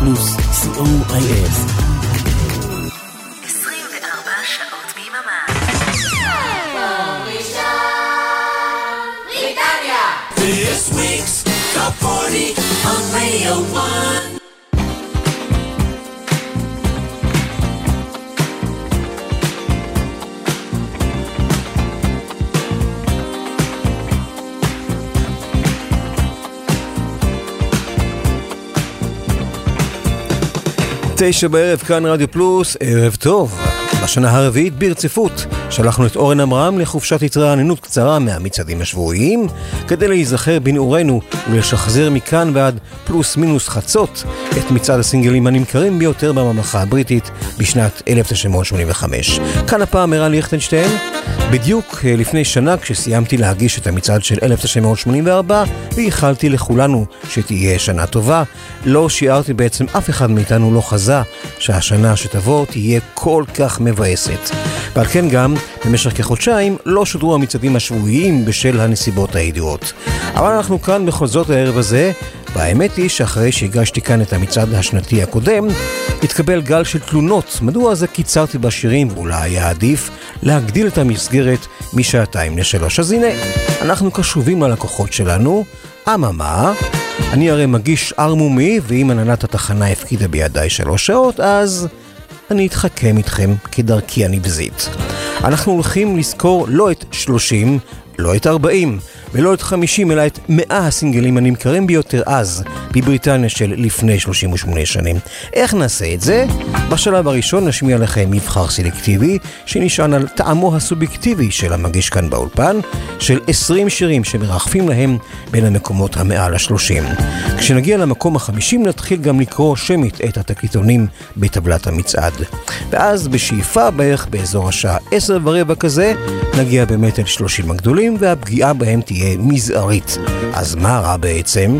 פלוס, co.il. 24 שעות ביממה. This week's Top 40 on Radio 1. תשע בערב, כאן רדיו פלוס, ערב טוב. בשנה הרביעית ברציפות שלחנו את אורן עמרם לחופשת התרעננות קצרה מהמצעדים השבועיים כדי להיזכר בנעורינו ולשחזר מכאן ועד פלוס מינוס חצות את מצעד הסינגלים הנמכרים ביותר בממלכה הבריטית בשנת 1985. כאן הפעם ערן ליכטנשטיין. בדיוק אה, לפני שנה כשסיימתי להגיש את המצעד של 1984 ואיחלתי לכולנו שתהיה שנה טובה, לא שיערתי בעצם אף אחד מאיתנו לא חזה שהשנה שתבוא תהיה כל כך מבאסת. ועל כן גם, במשך כחודשיים לא שודרו המצעדים השבועיים בשל הנסיבות הידועות. אבל אנחנו כאן בכל זאת הערב הזה, והאמת היא שאחרי שהגשתי כאן את המצעד השנתי הקודם, התקבל גל של תלונות מדוע זה קיצרתי בשירים ואולי היה עדיף להגדיל את המסגרת משעתיים לשלוש. אז הנה, אנחנו קשובים ללקוחות שלנו, אממה, אני הרי מגיש ערמומי, ואם הנהלת התחנה הפקידה בידיי שלוש שעות, אז אני אתחכם איתכם כדרכי הנבזית. אנחנו הולכים לזכור לא את 30, לא את 40, ולא את 50, אלא את 100 הסינגלים הנמכרים ביותר אז, בבריטניה של לפני 38 שנים. איך נעשה את זה? בשלב הראשון נשמיע לכם מבחר סלקטיבי, שנשען על טעמו הסובייקטיבי של המגיש כאן באולפן, של 20 שירים שמרחפים להם בין המקומות המאה ל-30. כשנגיע למקום ה-50 נתחיל גם לקרוא שמית את התקליטונים בטבלת המצעד. ואז בשאיפה בערך באזור השעה 10 ורבע כזה, נגיע באמת אל 30 הגדולים, והפגיעה בהם תהיה מזערית. אז מה רע בעצם?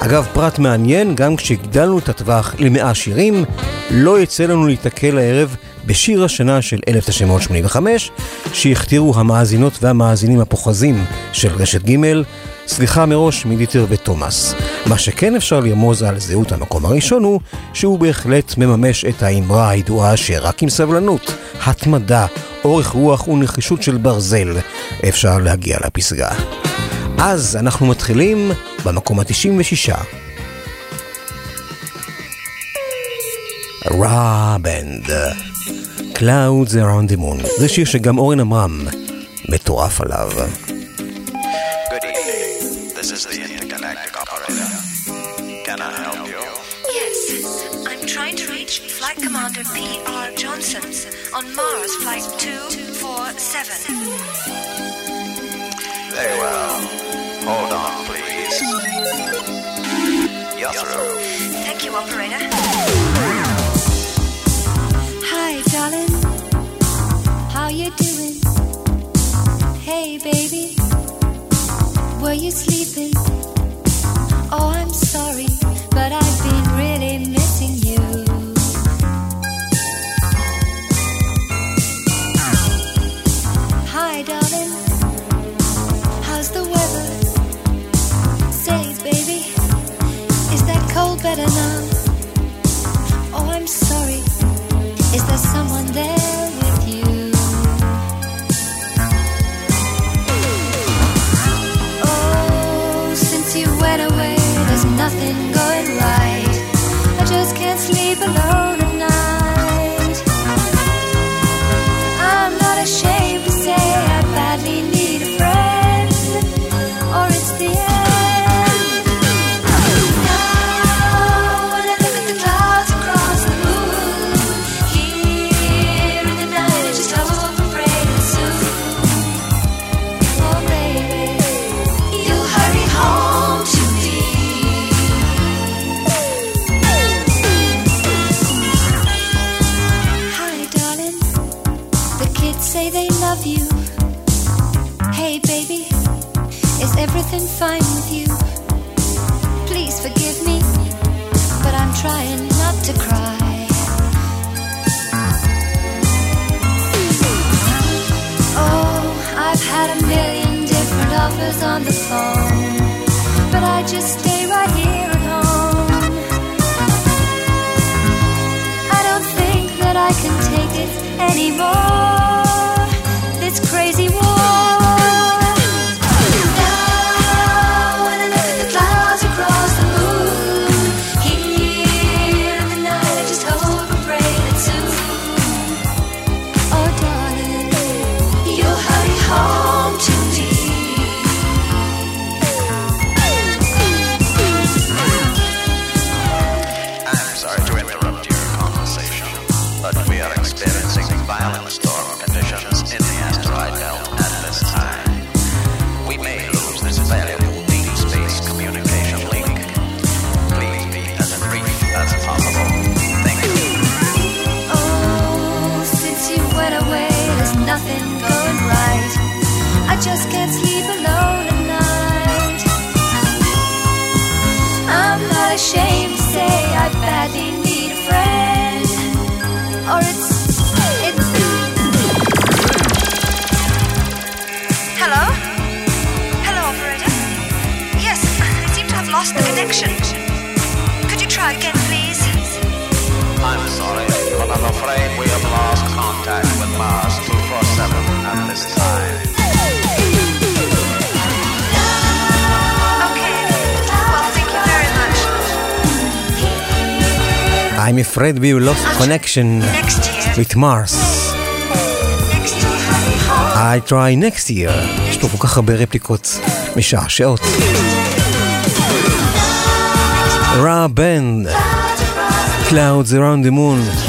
אגב, פרט מעניין, גם כשהגדלנו את הטווח למאה שירים, לא יצא לנו להתקל הערב בשיר השנה של 1985, שהכתירו המאזינות והמאזינים הפוחזים של רשת ג' סליחה מראש מדיטר ותומאס. מה שכן אפשר לרמוז על זהות המקום הראשון הוא שהוא בהחלט מממש את האמרה הידועה שרק עם סבלנות, התמדה, אורך רוח ונחישות של ברזל אפשר להגיע לפסגה. אז אנחנו מתחילים במקום ה-96. רבנד, Clouds Around the Moon, זה שיר שגם אורן עמרם מטורף עליו. On Mars Flight 247. Very well. Hold on, please. You're through. Thank you, operator. Hi, darling. How you doing? Hey, baby. Were you sleeping? Oh, someone there offers on the phone, but I just stay right here at home. I don't think that I can take it anymore. Again, please? I'm sorry, but I'm afraid we have lost contact with Mars 247 at this time. Okay. Well, thank you very much. I'm afraid we lost connection Next year. with Mars. Next year. I try next year. יש פה כל כך הרבה רפליקות משעשעות. רע בנד, Clouds around the moon,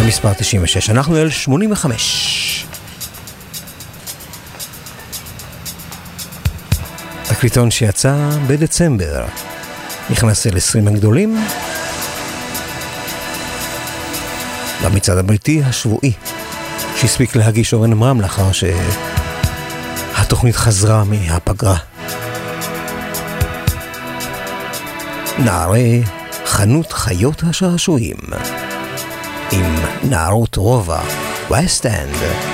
במספר 96. אנחנו אל 85. תקליטון שיצא בדצמבר. נכנס אל 20 הגדולים. במצעד הבריטי השבועי. שהספיק להגיש אורן עמרם לאחר שהתוכנית חזרה מהפגרה. נערי חנות חיות השעשועים עם נערות רובע, ווסט אנד.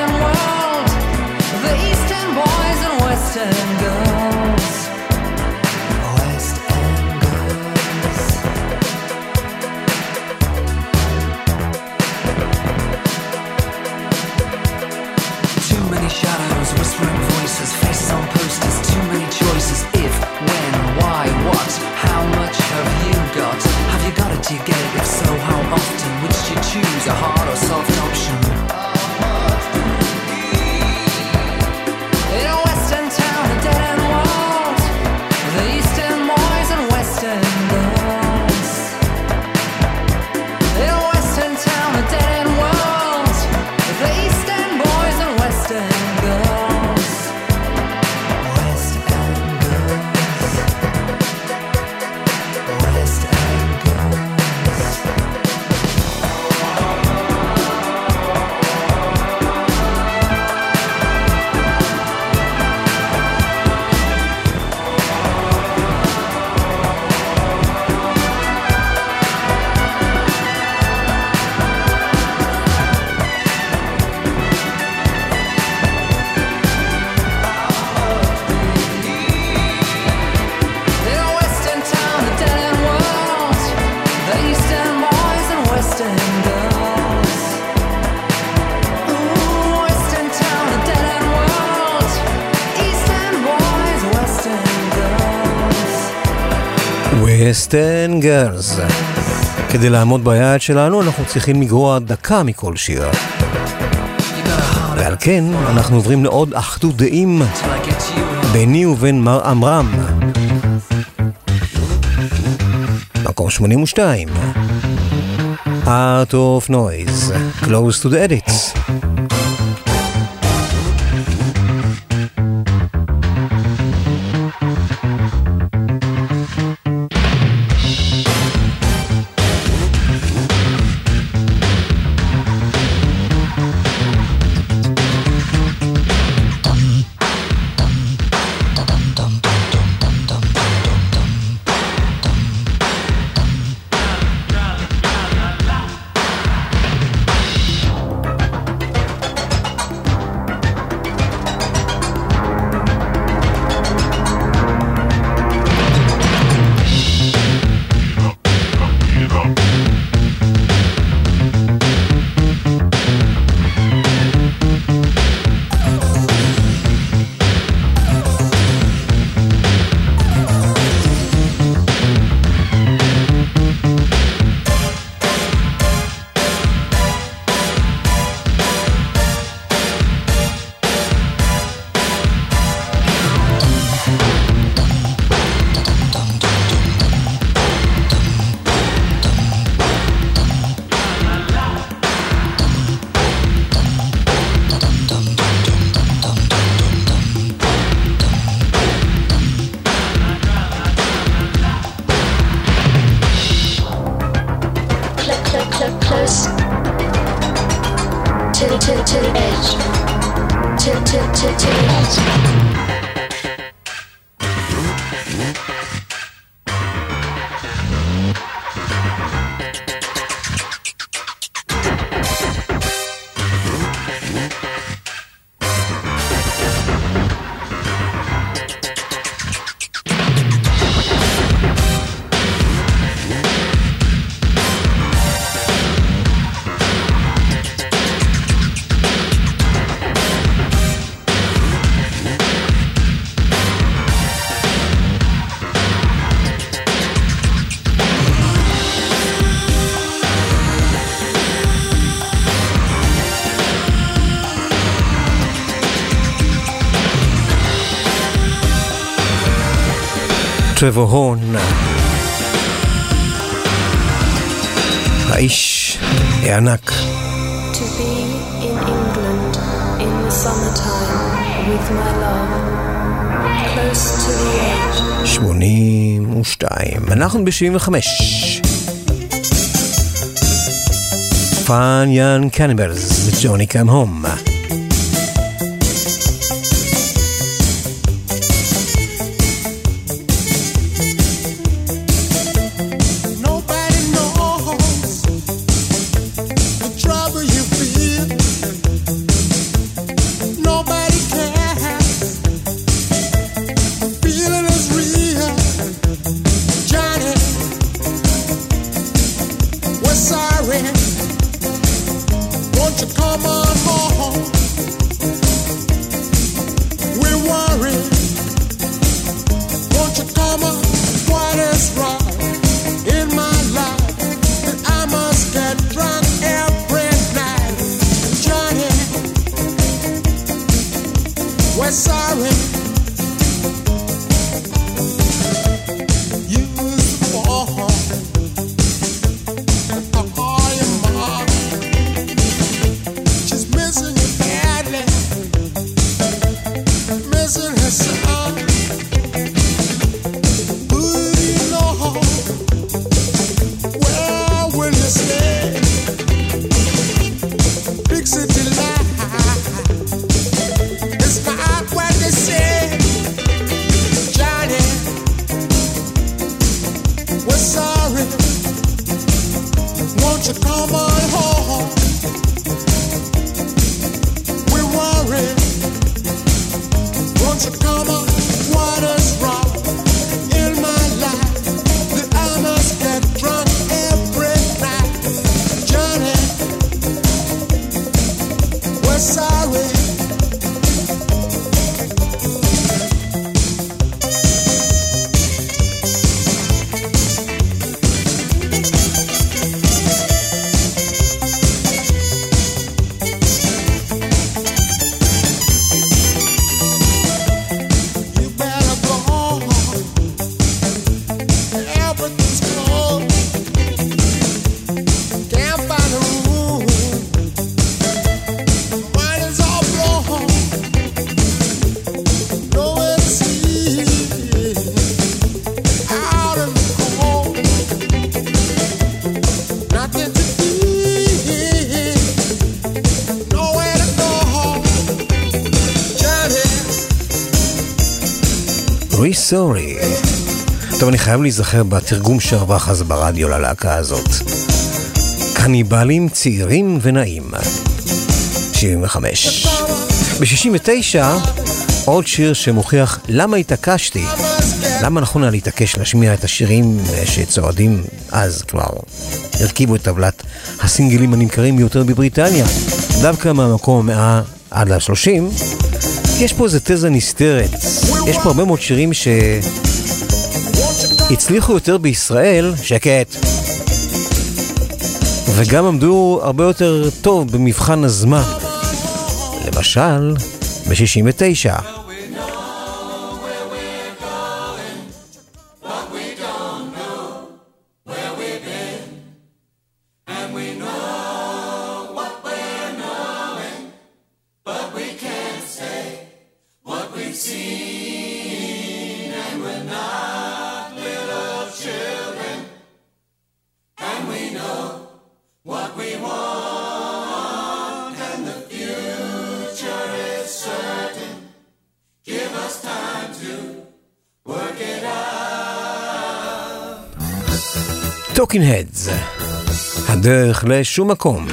you get? If so, how often? would you choose? A heart 10 Girls. כדי לעמוד ביעד שלנו אנחנו צריכים לגרוע דקה מכל שירה. ועל כן אנחנו עוברים לעוד אחדות דעים ביני ובין מר עמרם. מקום 82. Art of Noise, Close to the Edits. טרבור הורן. האיש הענק. שמונים ושתיים. אנחנו בשבעים וחמש. Fine Young Cannibals, Johnny Come Home. חייב להיזכר בתרגום שערך אז ברדיו ללהקה הזאת. קניבלים צעירים ונעים. 75. ב-69, עוד שיר שמוכיח למה התעקשתי. למה נכון היה להתעקש להשמיע את השירים שצועדים אז כבר הרכיבו את טבלת הסינגלים הנמכרים ביותר בבריטניה. דווקא מהמקום המאה עד ל-30, יש פה איזה תזה נסתרת. יש פה הרבה מאוד שירים ש... הצליחו יותר בישראל, שקט. וגם עמדו הרבה יותר טוב במבחן הזמן. למשל, ב-69. נלך לשום מקום.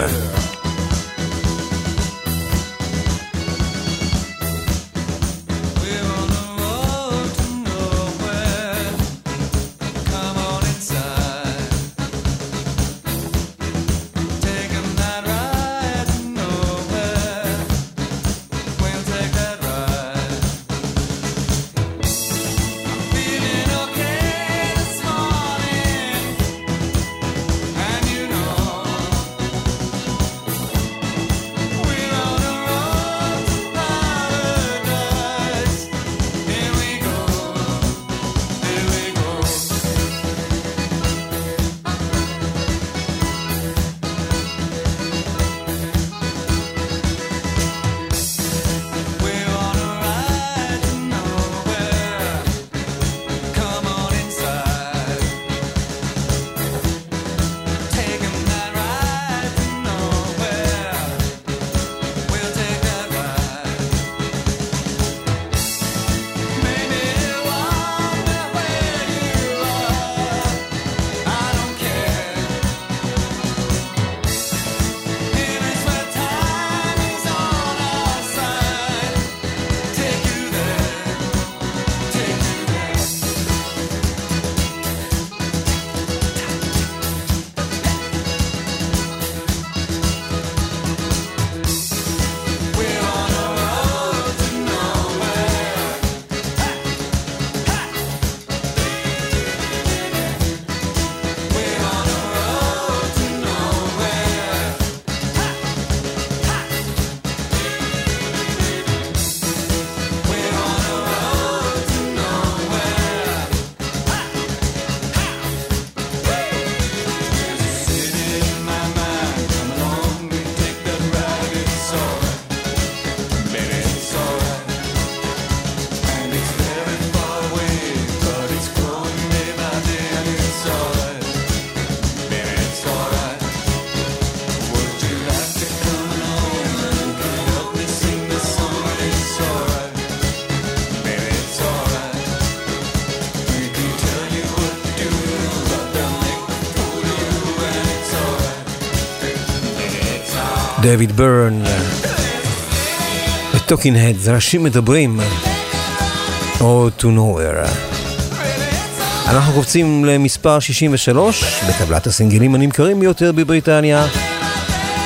דיוויד בירן ו Talking Heads, אנשים מדברים או to nowhere. אנחנו קופצים למספר 63 בטבלת הסינגלים הנמכרים ביותר בבריטניה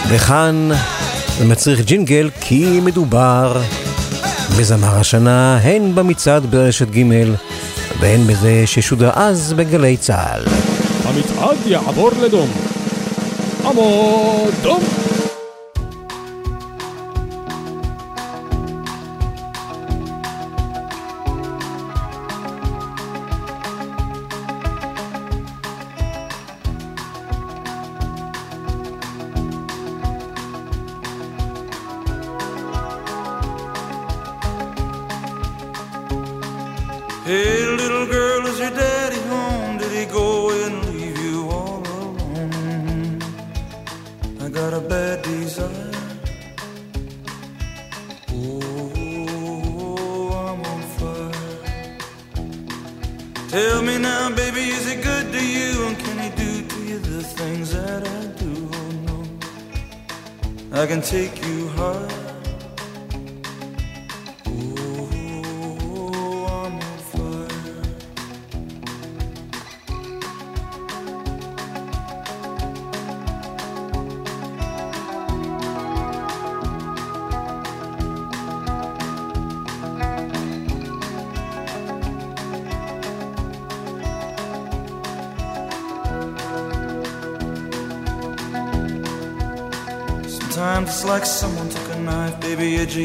וכאן זה מצריך ג'ינגל כי מדובר בזמר השנה הן במצעד ברשת ג' והן בזה ששודר אז בגלי צה"ל. המצעד יעבור לדום. עמוד דום!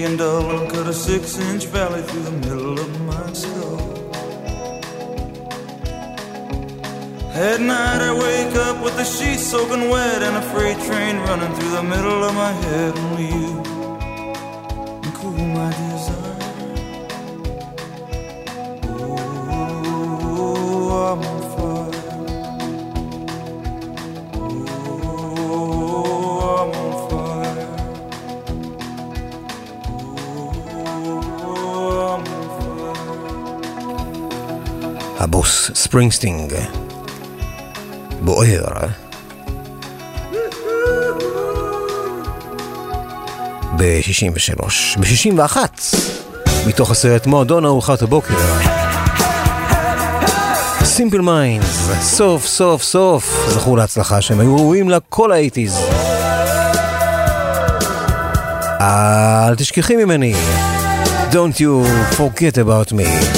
and double and cut a six ספרינגסטין. בוער, אה? ב-63. ב-61, מתוך הסרט מועדון ארוחת הבוקר. Simple Minds, סוף סוף סוף זכו להצלחה שהם היו ראויים לה כל האייטיז. אל תשכחי ממני, Don't you forget about me.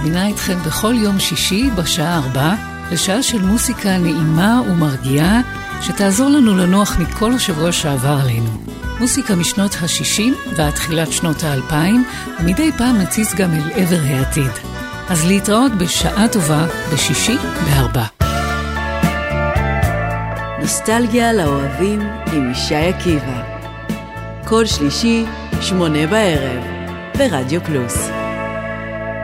מזמינה אתכם בכל יום שישי בשעה 4 לשעה של מוסיקה נעימה ומרגיעה שתעזור לנו לנוח מכל השבוע שעבר עלינו. מוסיקה משנות ה-60 ועד תחילת שנות ה-2000, ומדי פעם נציץ גם אל עבר העתיד. אז להתראות בשעה טובה בשישי בארבע. נוסטלגיה לאוהבים עם ישי עקיבא. כל שלישי, שמונה בערב, ברדיו פלוס.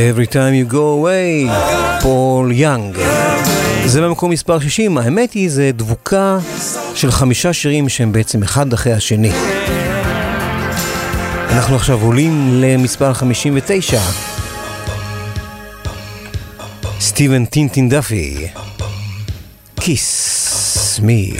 Every time you go away, פול יאנג. זה במקום מספר 60, האמת היא זה דבוקה של חמישה שירים שהם בעצם אחד אחרי השני. אנחנו עכשיו עולים למספר 59. סטיבן טין טין דאפי, Kiss Me.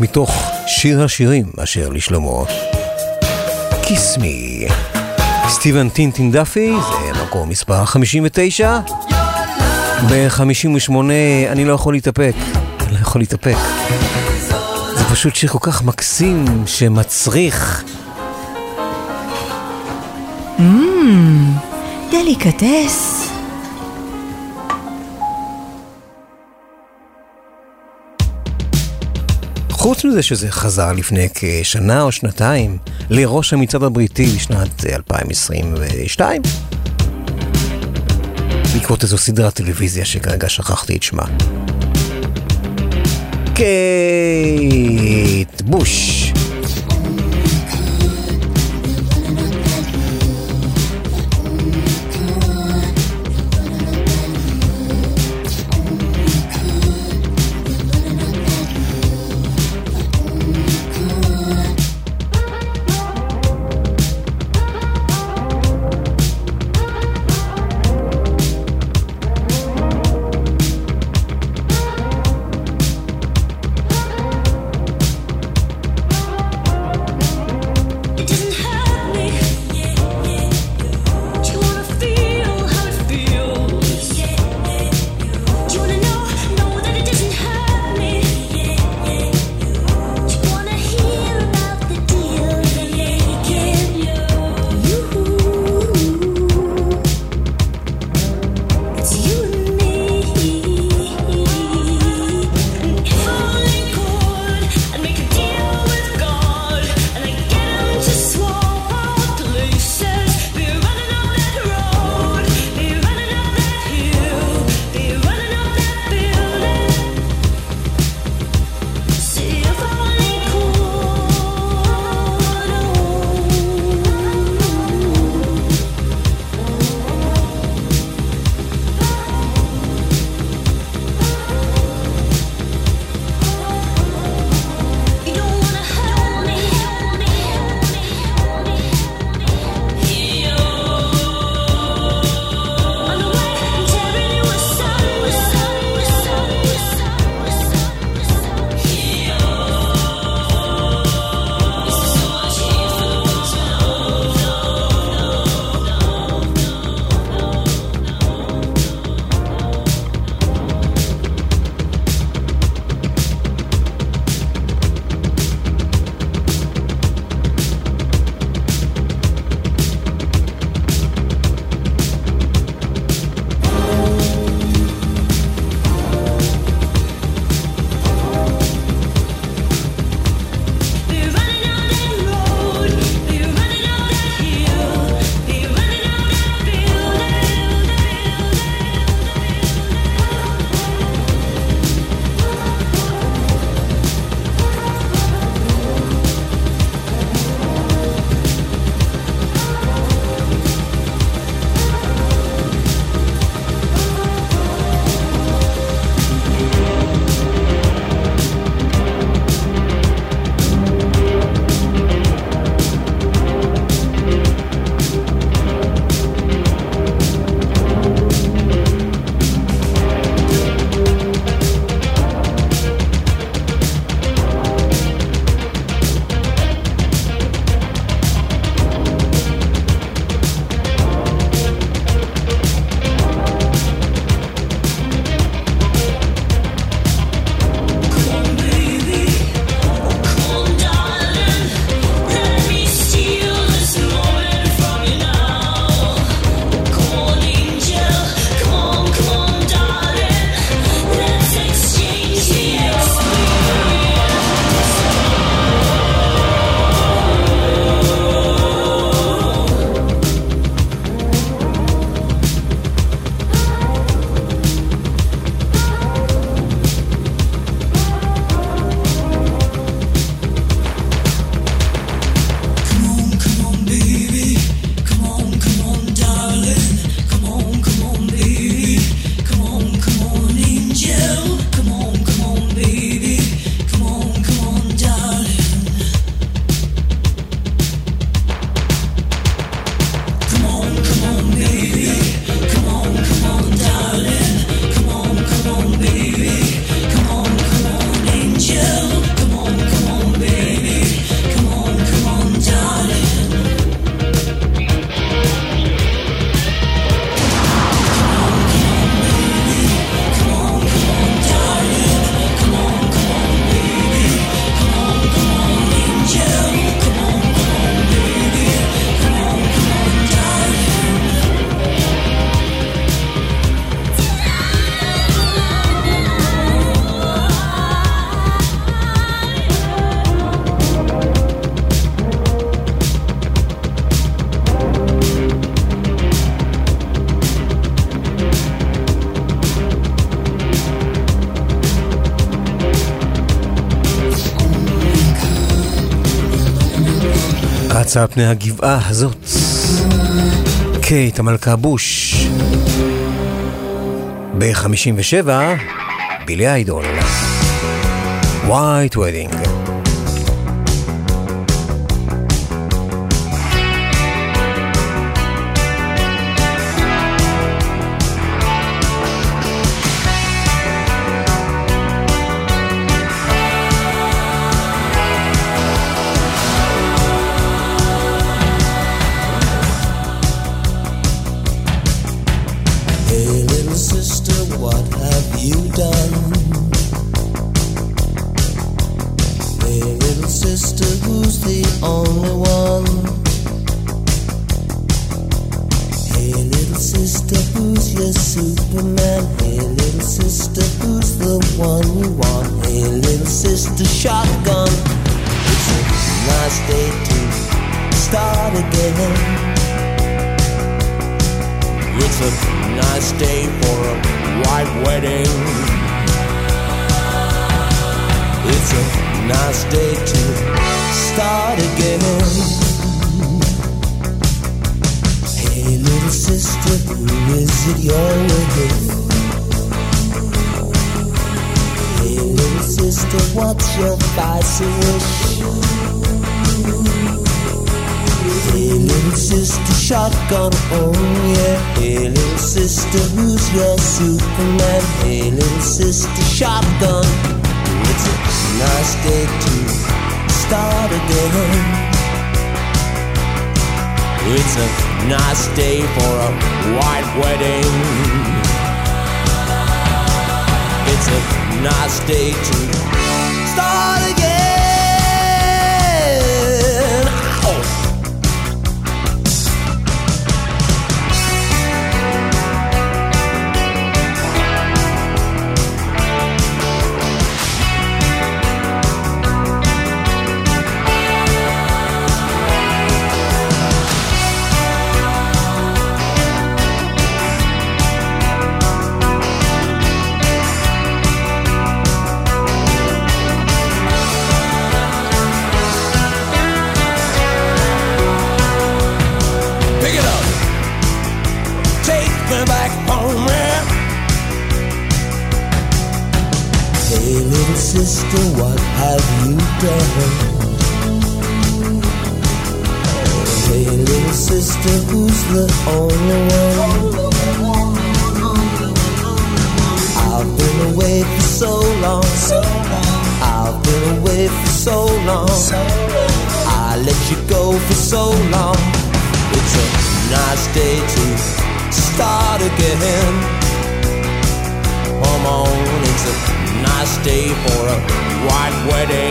מתוך שיר השירים אשר לשלמה. Kiss Me. סטיבן טינטין דאפי, זה מקום מספר 59. ב-58 אני לא יכול להתאפק, אני לא יכול להתאפק. זה פשוט שיר כל כך מקסים שמצריך. Mm, דליקטס. חוץ מזה שזה חזר לפני כשנה או שנתיים לראש המצעד הבריטי בשנת אה, 2022. בעקבות איזו סדרת טלוויזיה שכרגע שכחתי את שמה. קייט בוש. רצה על פני הגבעה הזאת. קייט המלכה בוש. ב-57, בילי איידול. White Wedding.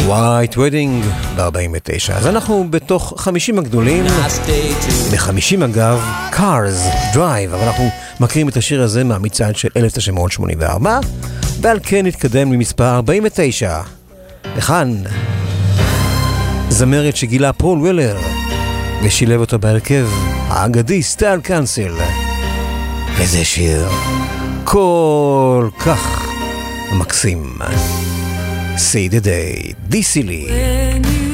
White Wedding. ב-49. אז אנחנו בתוך 50 הגדולים, ב-50 אגב, Cars Drive, אבל אנחנו מכירים את השיר הזה מהמצעד של 1984, ועל כן נתקדם למספר 49. לכאן, זמרת שגילה פול וולר, ושילב אותו בהרכב האגדי Style Council. וזה שיר כל כך מקסים. Say the day, דיסילי. you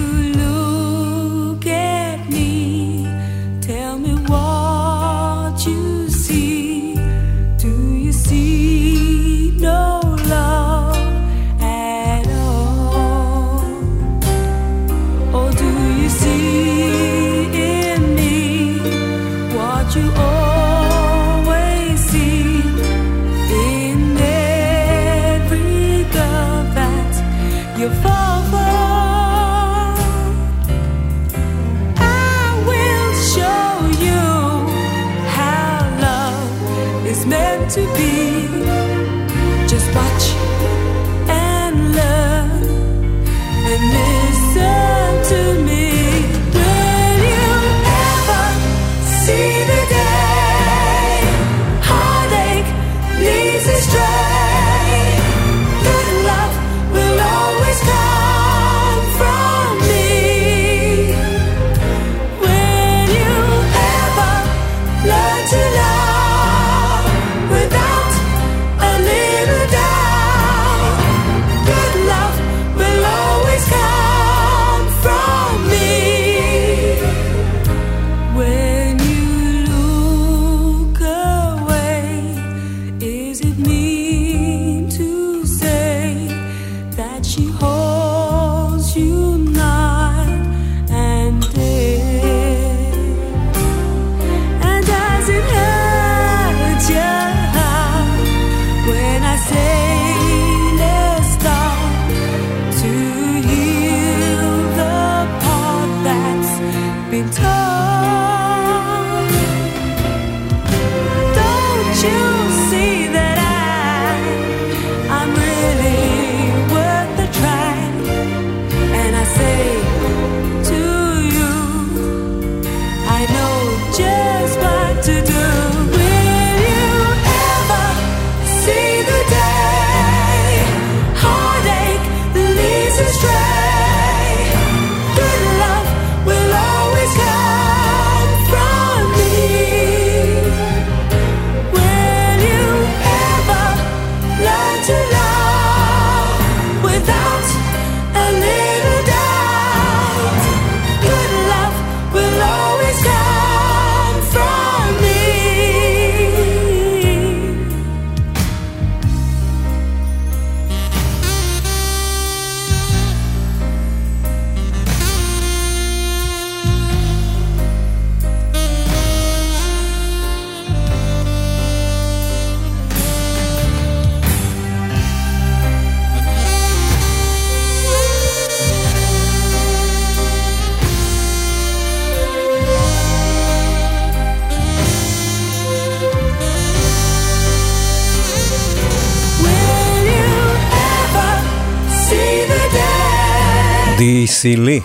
די.סי לי,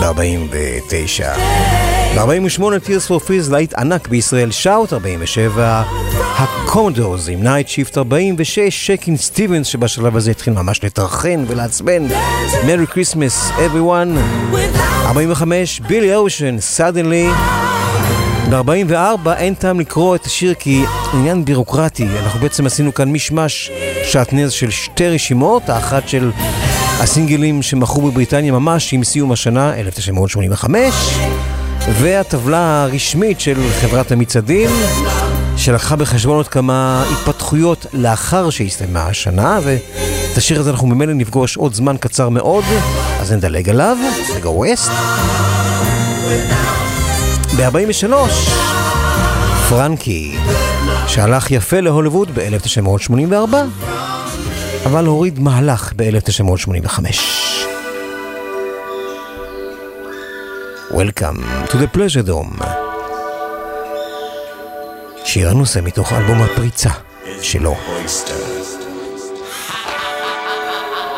ב-49. ב-48 Tears for Fears להיט ענק בישראל, Shout 47, הקומדורס עם Nightshift 46, שייקין סטיבנס שבשלב הזה התחיל ממש לטרחן ולעצבן, Merry Christmas everyone, 45 בילי אושן, Suddenly, ב-44 אין טעם לקרוא את השיר כי עניין בירוקרטי, אנחנו בעצם עשינו כאן מישמש שעטנז של שתי רשימות, האחת של הסינגלים שמכרו בבריטניה ממש עם סיום השנה, 1985, והטבלה הרשמית של חברת המצעדים, שלקחה בחשבון עוד כמה התפתחויות לאחר שהסתיימה השנה, ואת השיר הזה אנחנו ממילא נפגוש עוד זמן קצר מאוד, אז נדלג עליו, נגו ווסט. ב-43, פרנקי, שהלך יפה להוליווד ב-1984, אבל הוריד מהלך ב-1985. Welcome to the pleasure dome. שיר הנושא מתוך אלבום הפריצה שלו.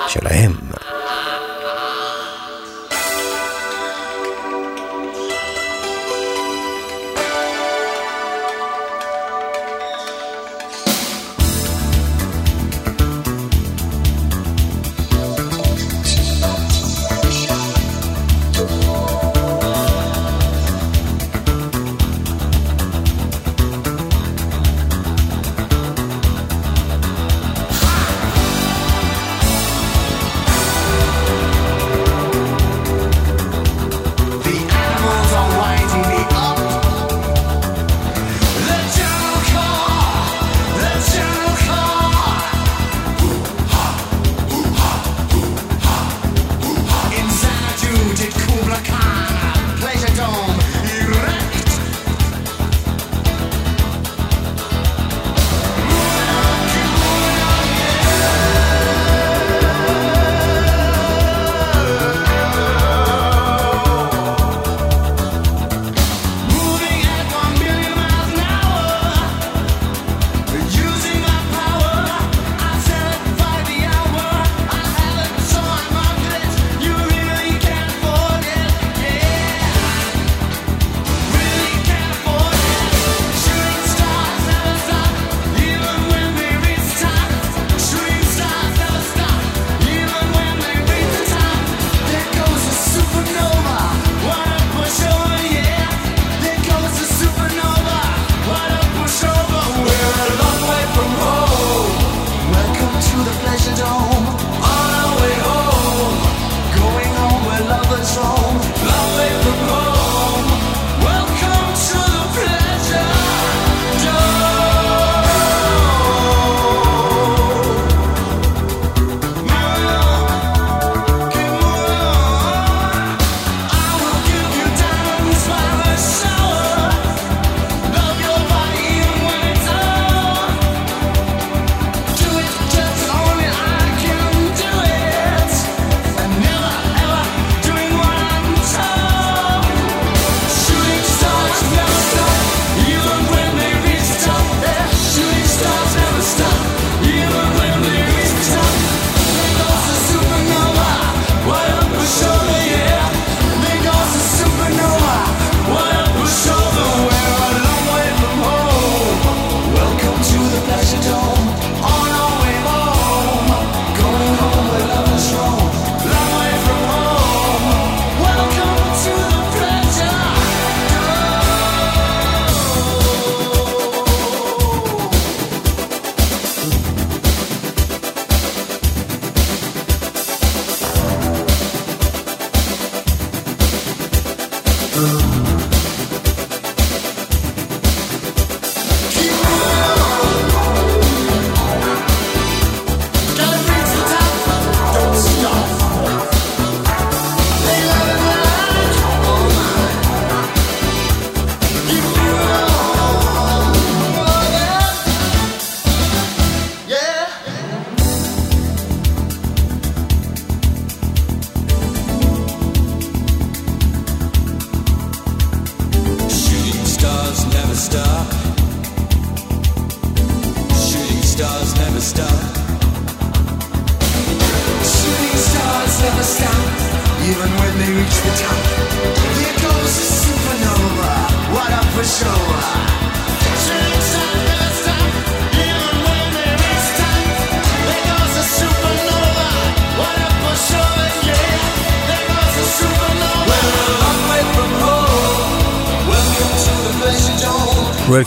שלהם.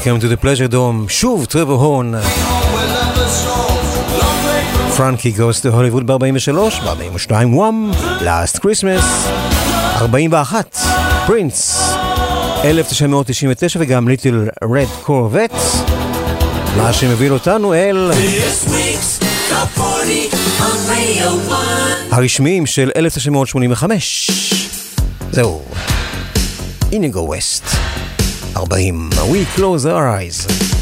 Welcome to the pleasure dome, שוב טרוור הון. פרנקי גוסט הוליווד ב-43, ב-42 וואם, Last Christmas, 41, פרינס, 1999 וגם ליטל רד קורבט, מה שמביא אותנו אל... הרשמיים של 1985. זהו, אינגו ווסט. 40. We close our eyes.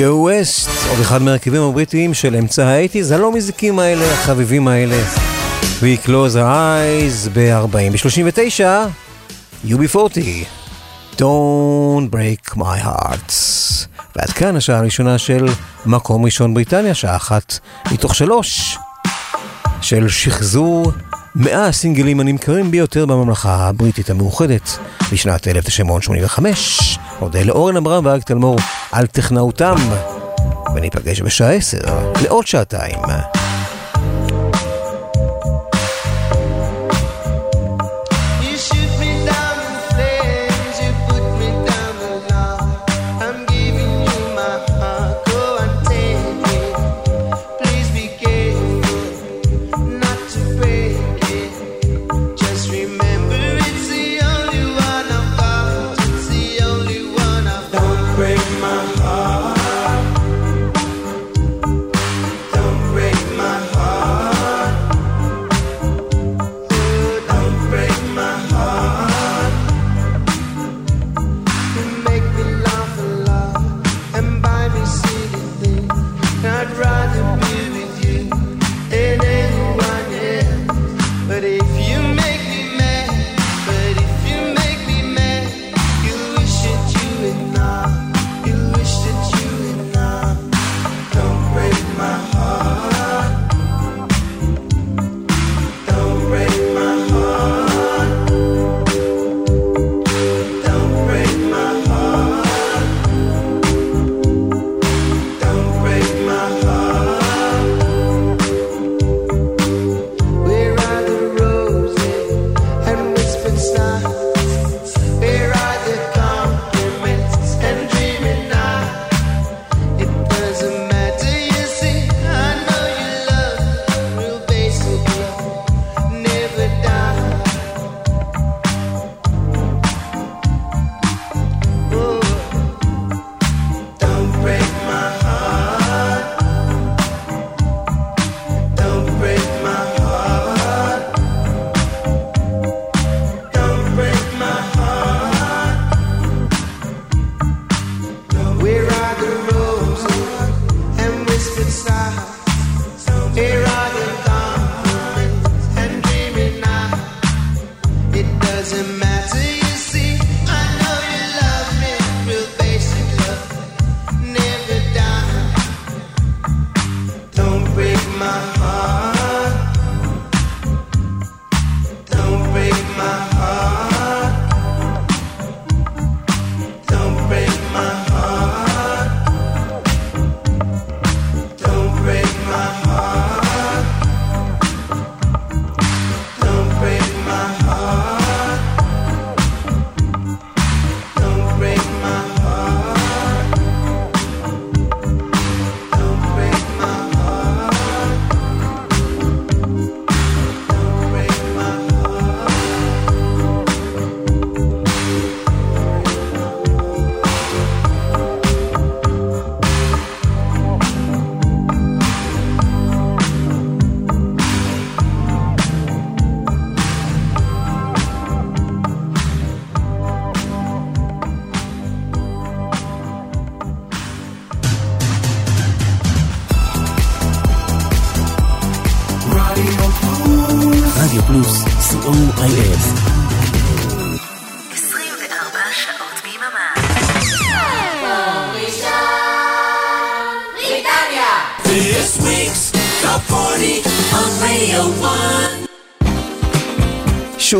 ג'ו ווסט, עוד אחד מהרכיבים הבריטיים של אמצע האייטיז, הלא מזיקים האלה, החביבים האלה. We close our eyes ב-40. ב-39, UB40, Don't break my heart. ועד כאן השעה הראשונה של מקום ראשון בריטניה, שעה אחת מתוך שלוש, של שחזור 100 הסינגלים הנמכרים ביותר בממלכה הבריטית המאוחדת בשנת 1985. אודה לאורן אברהם ואריק תלמור על טכנאותם, וניפגש בשעה עשר לעוד שעתיים.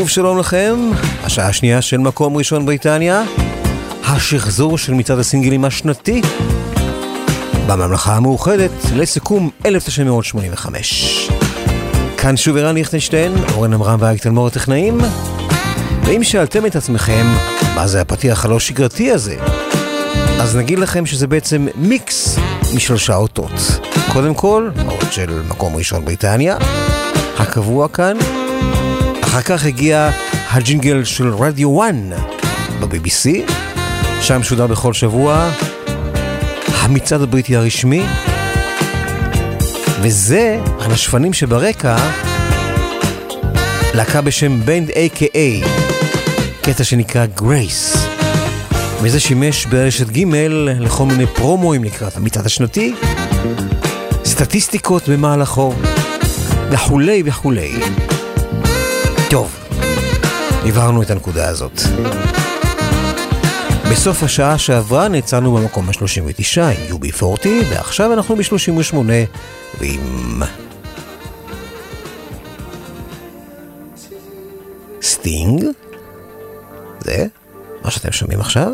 שוב שלום לכם, השעה השנייה של מקום ראשון בריטניה, השחזור של מצעד הסינגלים השנתי. בממלכה המאוחדת לסיכום 1985. כאן שוב ערן ליכטנשטיין, אורן עמרם ואייק תלמור הטכנאים, ואם שאלתם את עצמכם מה זה הפתיח הלא שגרתי הזה, אז נגיד לכם שזה בעצם מיקס משלושה אותות. קודם כל, האות של מקום ראשון בריטניה, הקבוע כאן, אחר כך הגיע הג'ינגל של רדיו 1 ב-BBC, שם שודר בכל שבוע המצעד הבריטי הרשמי, וזה, הנשפנים שברקע, להקה בשם בנד A.K.A, קטע שנקרא גרייס. וזה שימש ברשת ג' לכל מיני פרומואים לקראת המצעד השנתי, סטטיסטיקות במהלכו, וכולי וכולי. טוב, הבהרנו את הנקודה הזאת. בסוף השעה שעברה נעצרנו במקום ה-39 עם UB40, ועכשיו אנחנו ב-38 ועם... סטינג? זה? מה שאתם שומעים עכשיו?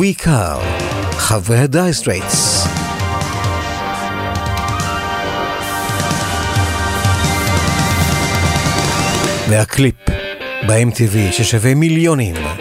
ובעיקר חברי ה Dire Straits. והקליפ ב-MTV ששווה מיליונים.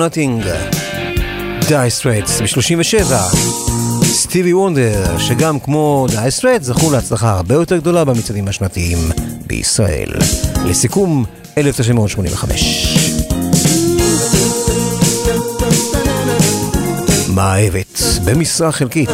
Nothing, Dire Straits ב-37, סטיבי וונדר, שגם כמו Dire Straits זכו להצלחה הרבה יותר גדולה במצעדים השנתיים בישראל. לסיכום, 1985. מאהבת, במשרה חלקית.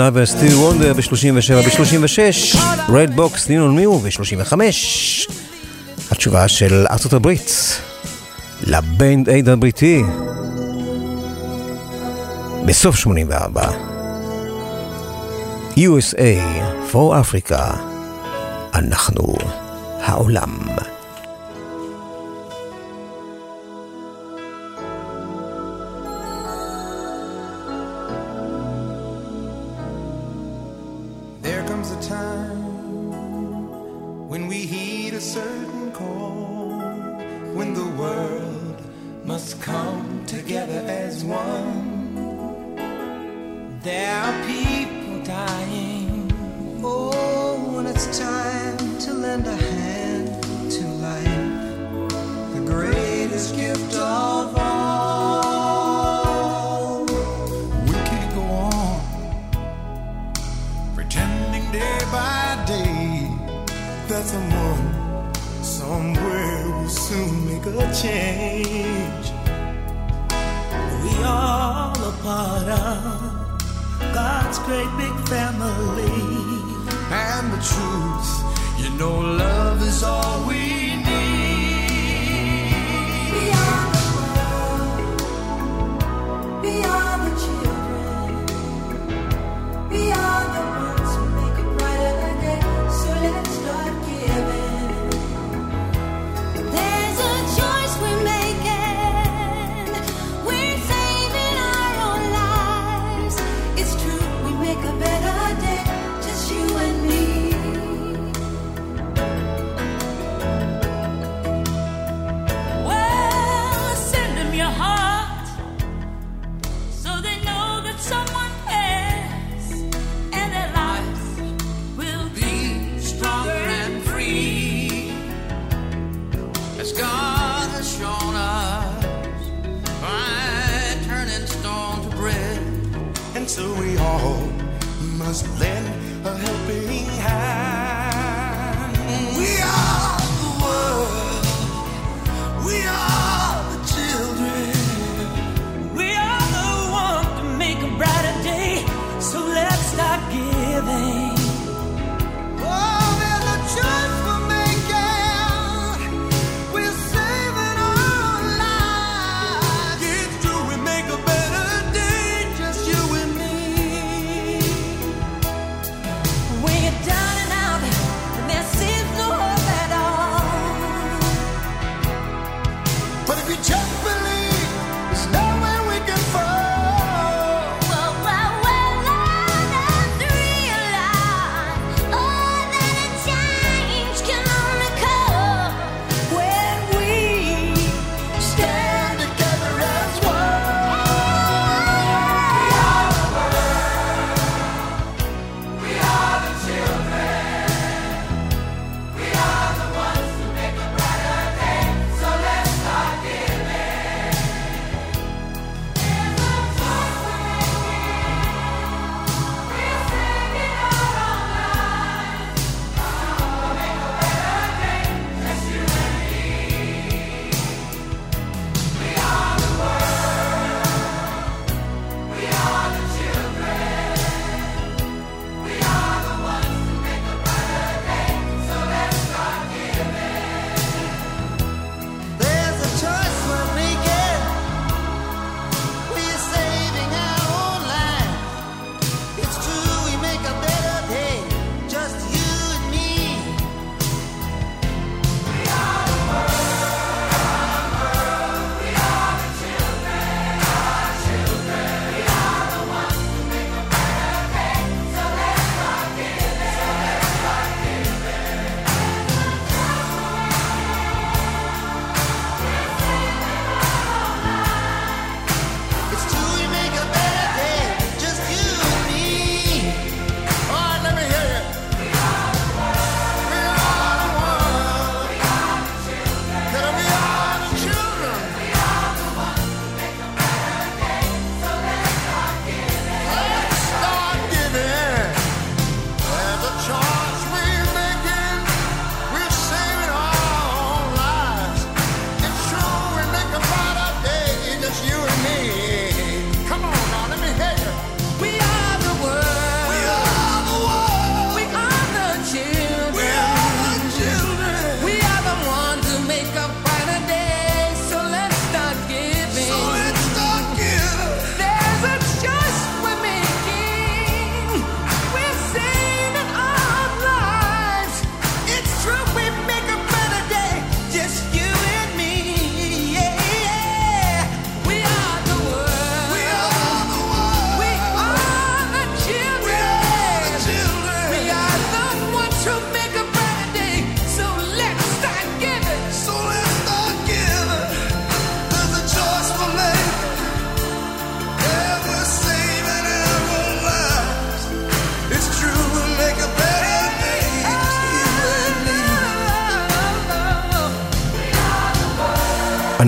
Time Lover, סטיבי וונדר ב-37, ב-36, Red Box, Lean on Me ב-35. התשובה של ארצות הברית ל Band Aid הבריטי בסוף 84. USA for Africa, אנחנו העולם. Must come together as one. There are people dying. Oh, when it's time to lend a hand to life, the greatest gift of all. We can't go on pretending day by day that someone somewhere will soon make a change. Part of God's great big family. And the truth, you know, love is all we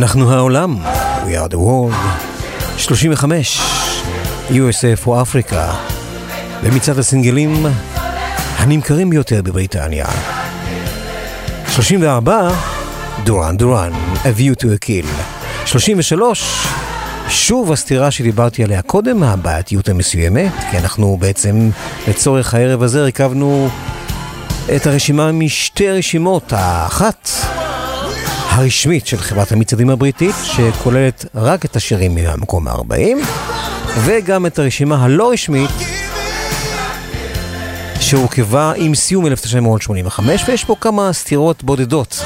אנחנו העולם, We are the world, 35, USF או אפריקה, במצעד הסינגלים הנמכרים ביותר בבריטניה. 34, דוראן דוראן, A View to a Kill. 33, שוב הסתירה שדיברתי עליה קודם, הבעייתיות המסוימת, כי אנחנו בעצם לצורך הערב הזה ריכבנו את הרשימה משתי רשימות, האחת הרשמית של חברת המצעדים הבריטית, שכוללת רק את השירים מהמקום ה-40, וגם את הרשימה הלא רשמית, שהורכבה עם סיום 1985, ויש פה כמה סתירות בודדות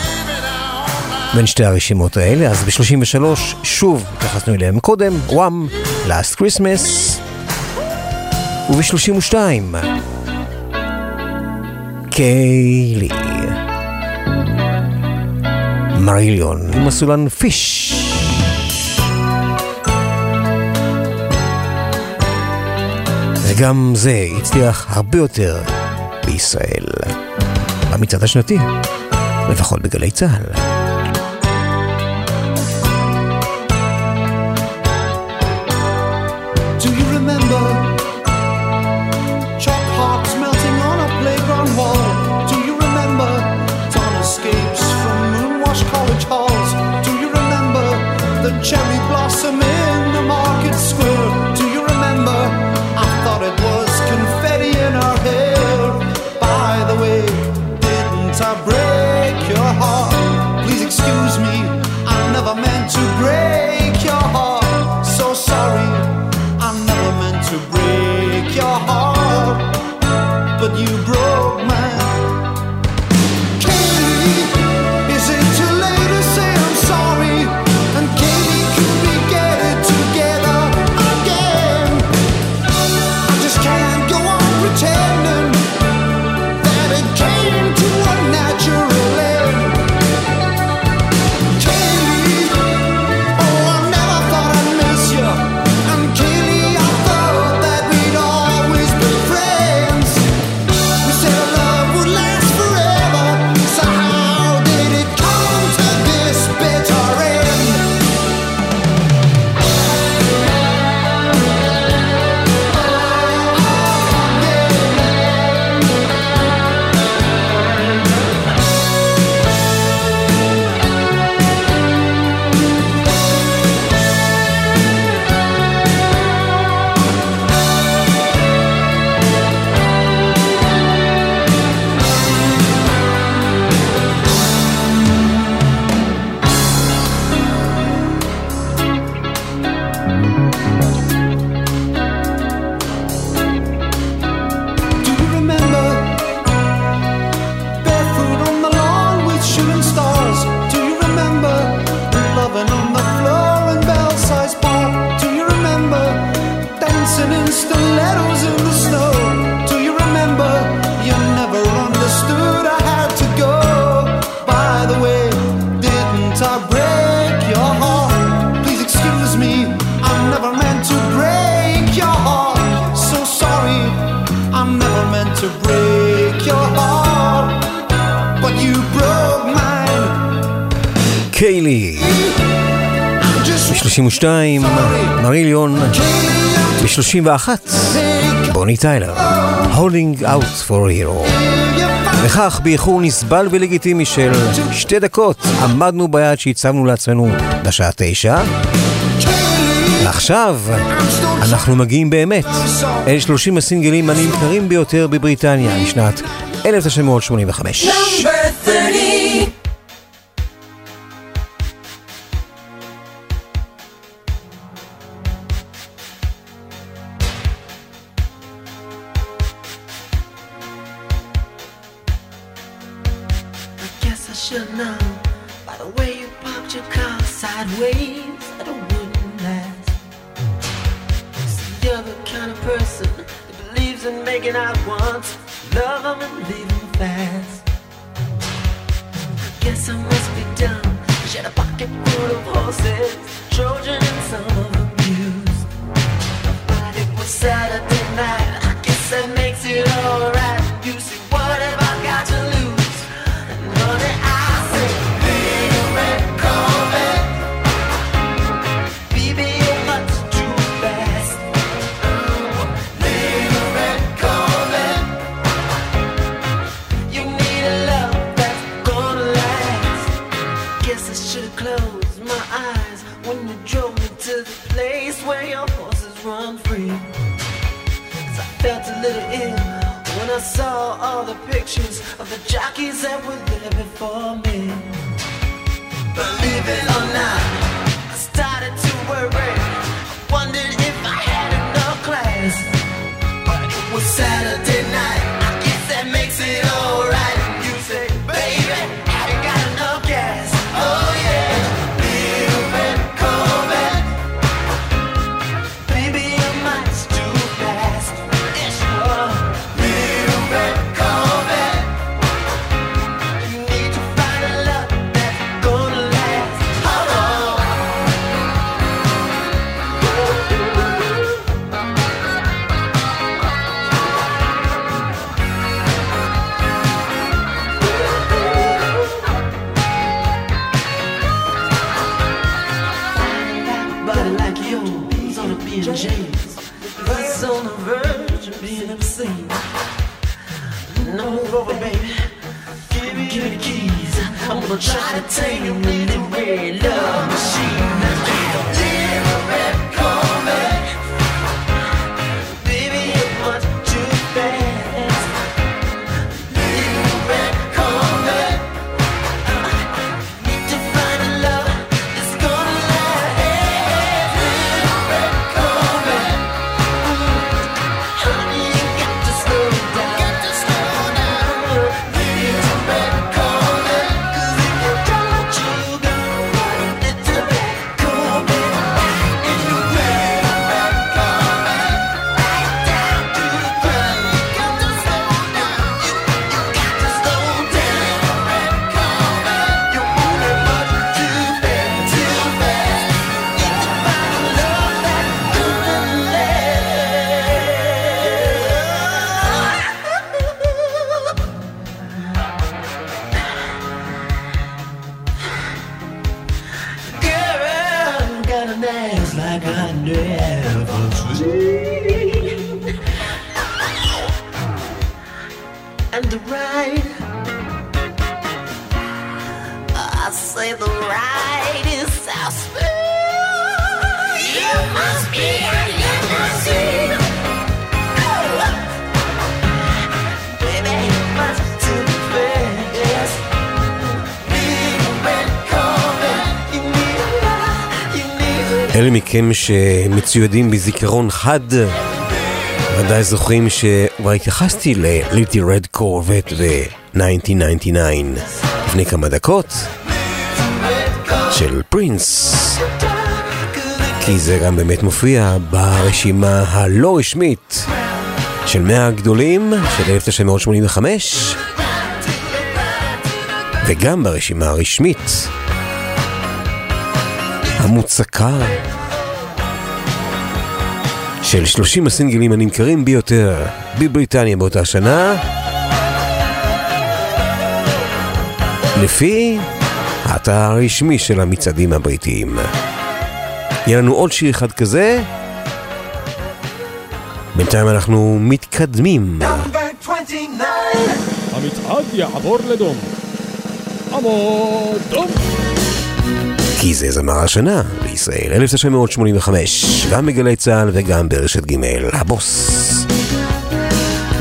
בין שתי הרשימות האלה. אז ב-33 שוב התייחסנו אליהם קודם, וואם, Last Christmas, וב-32, קיילי. מריליון עם הסולן פיש. וגם זה הצליח הרבה יותר בישראל, במצעד השנתי, לפחות בגלי צה"ל. 91, בוני טיילר, Holding Out for a Hero. וכך, באיחור נסבל ולגיטימי של שתי דקות, עמדנו ביד שהצבנו לעצמנו בשעה תשע. עכשיו אנחנו מגיעים באמת אל 30 הסינגלים הנמכרים ביותר בבריטניה משנת 1985. מכם שמצוידים בזיכרון חד, ודאי זוכרים שכבר התייחסתי לליטי רד קורבט ו-1999 לפני כמה דקות של פרינס, כי זה גם באמת מופיע ברשימה הלא רשמית של 100 הגדולים של 1985 וגם ברשימה הרשמית המוצקה של 30 הסינגלים הנמכרים ביותר בבריטניה באותה שנה, לפי האתר הרשמי של המצעדים הבריטיים. יהיה לנו עוד שיר אחד כזה. בינתיים אנחנו מתקדמים. המצעד יעבור לדום. עמוד דום. כי זה זמר השנה. ישראל, 1985, גם בגלי צה"ל וגם ברשת ג' הבוס.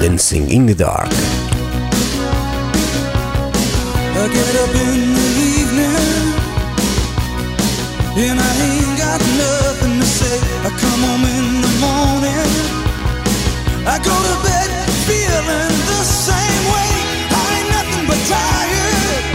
Dancing in the dark. I get up in the evening And I ain't got nothing to say I come home in the morning I go to bed feeling the same way I ain't nothing but tired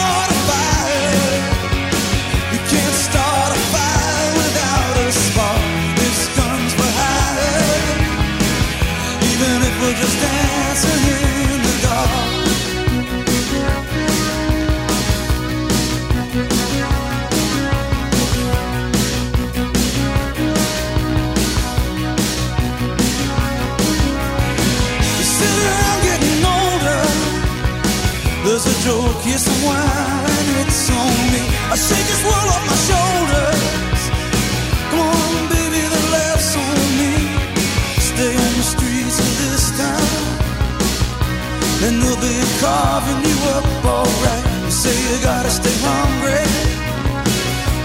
yes, a wine, it's on me. I shake this world off my shoulders. Come on, baby, the laughs on me. Stay on the streets of this town, and they'll be carving you up alright. You say you gotta stay hungry.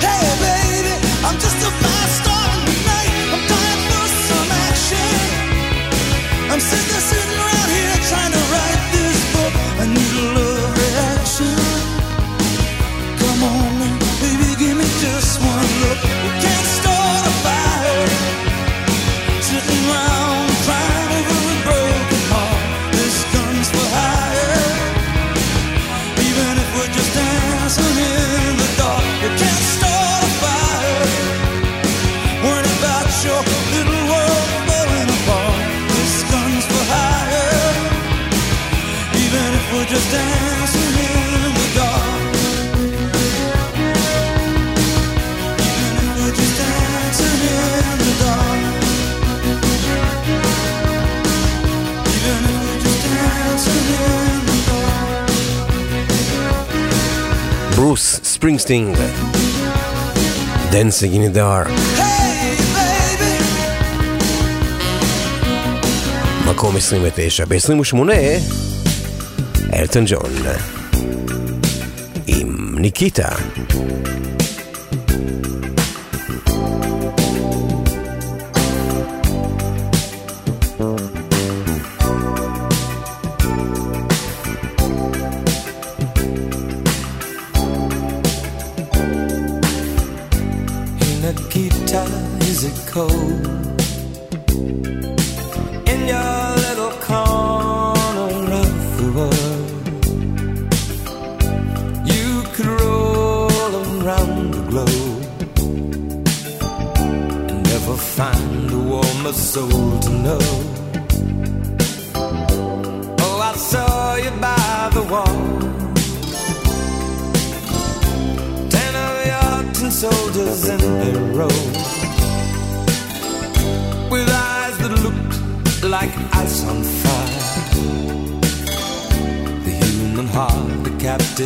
Hey, baby, I'm just a fast star tonight. I'm dying for some action. I'm sitting ספרינגסטינג, Dancing in the Dark. מקום 29, ב-28, אלטון ג'ון, עם ניקיטה.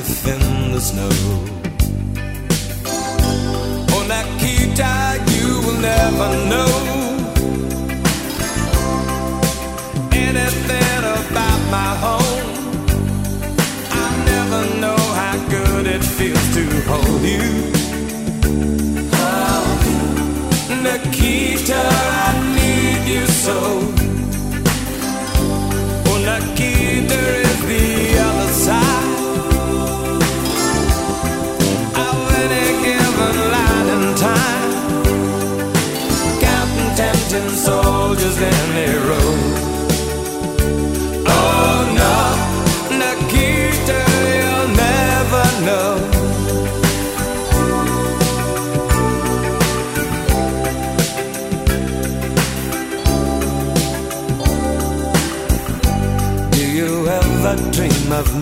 A in the snow Oh, Nikita, you will never know Anything about my home I never know how good it feels to hold you. Oh, Nikita, I need you so. Oh, Nikita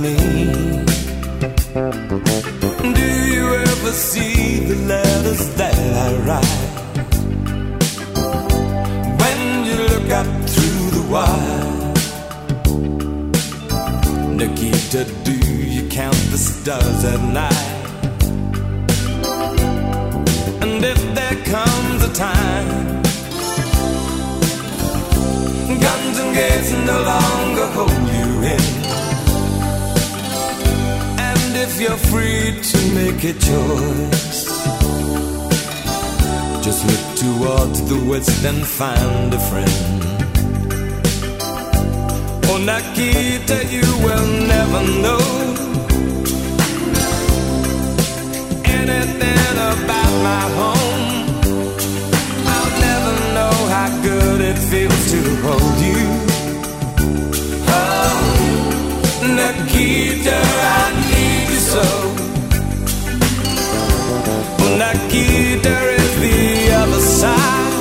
me? Do you ever see the letters that I write? When you look up through the wire Nikita, do you count the stars at night? And if there comes a time Guns and gates no longer hold you in You're free to make a choice Just look towards the west and find a friend Oh, Nikita, you will never know anything about my home. I'll never know how good it it feels to hold you. Oh, Nikita, I Nikita is the other side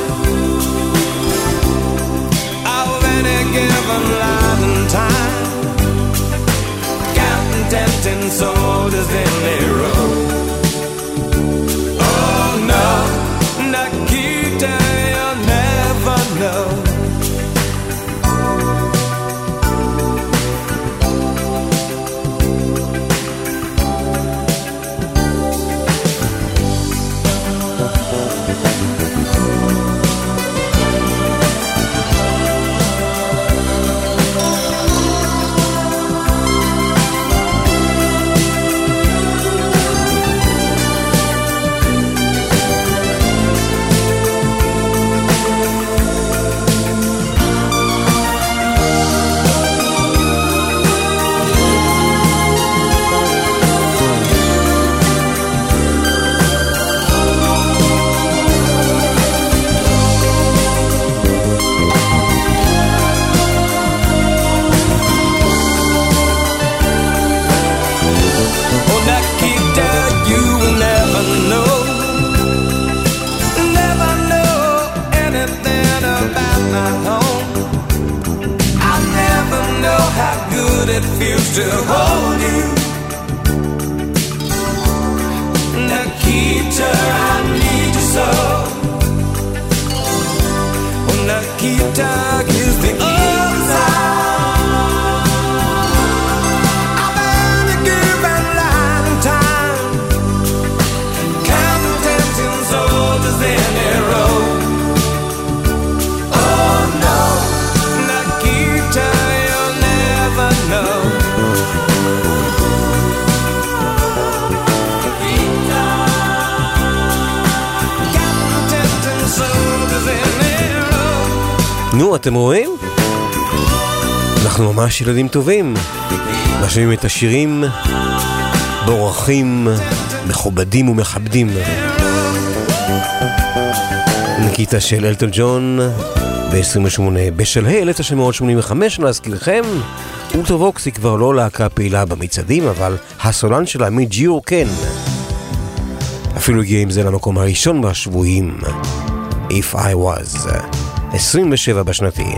of any given life and time. Counting tempting soldiers refuse to hold you. נו, אתם רואים? אנחנו ממש ילדים טובים. משמיעים את השירים באורחים מכובדים ומכבדים. ניקיטה של אלטון ג'ון ב-28 בשלהי 1985, להזכירכם, אולטרווקס היא כבר לא להקה פעילה במצעדים, אבל הסולן שלה מג'יור כן. אפילו הגיע עם זה למקום הראשון בשבויים, If I Was. 27 בשנתי.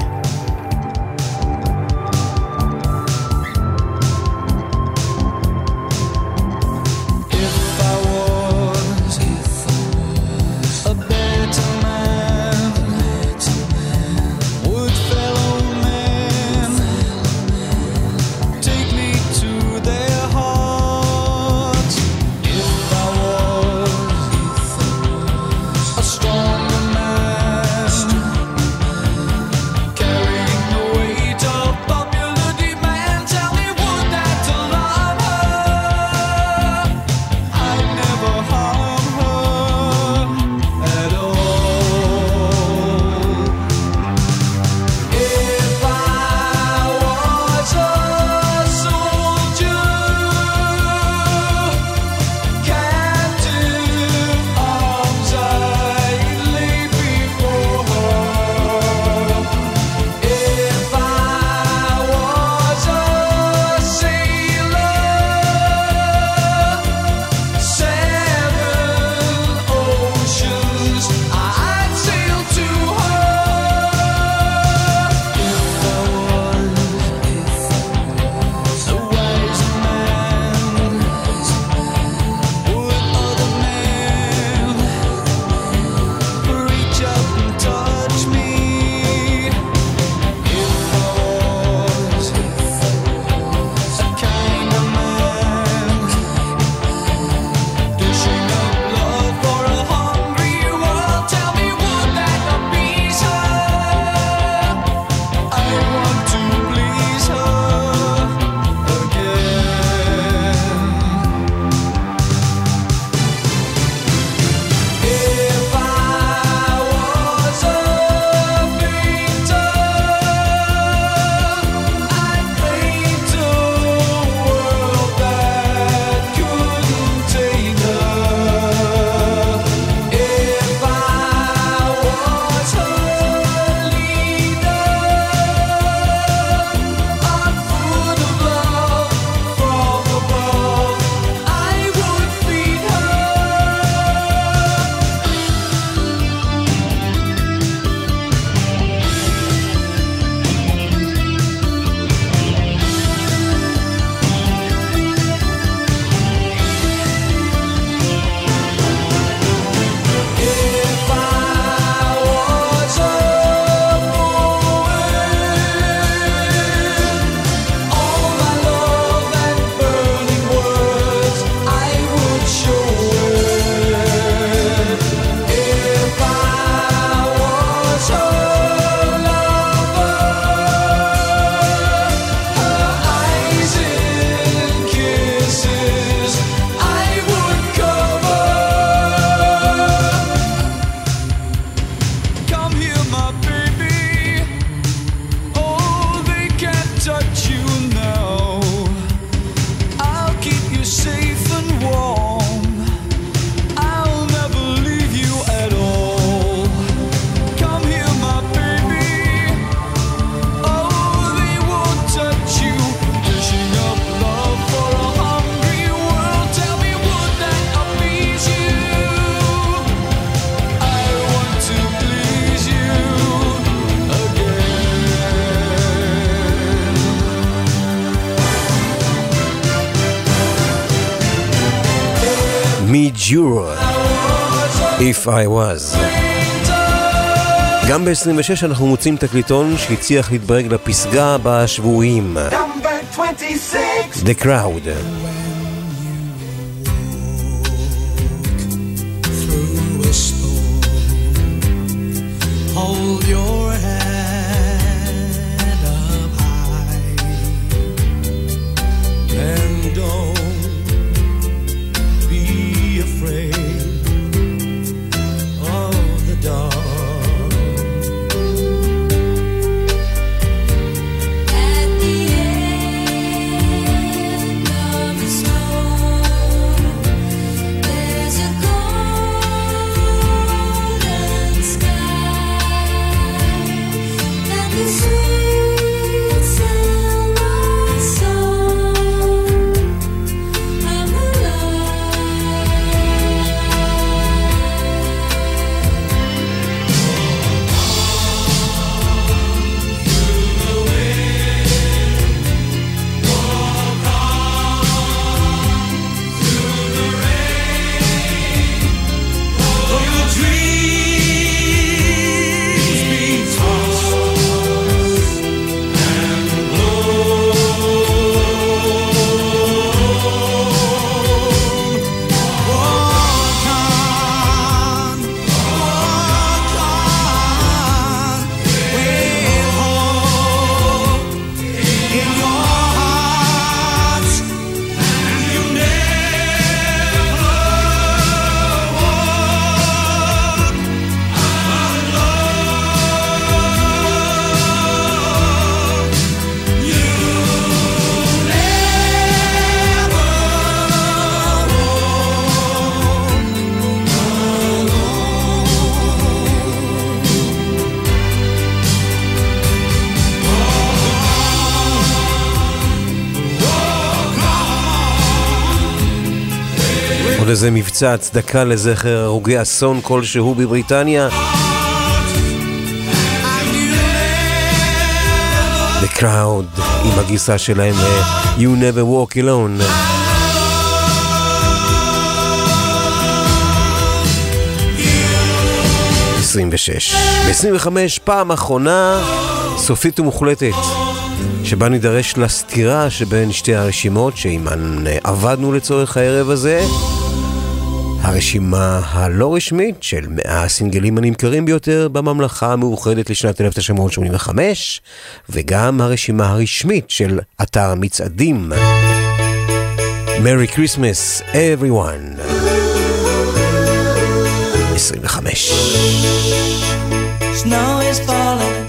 I Was. גם ב-26 אנחנו מוצאים תקליטון שהצליח להתברג לפסגה 26. The Crowd. איזה מבצע הצדקה לזכר הרוגי אסון כלשהו בבריטניה. The Crowd עם הגרסה שלהם ל- You Never Walk Alone. ב-25 פעם אחרונה סופית ומוחלטת שבה נידרש לסתירה שבין שתי הרשימות שעימן אה, עבדנו לצורך הערב הזה. הרשימה הלא רשמית של 100 הסינגלים הנמכרים ביותר בממלכה המאוחדת לשנת 1985 וגם הרשימה הרשמית של אתר המצעדים. Merry Christmas everyone. 25 Snow is falling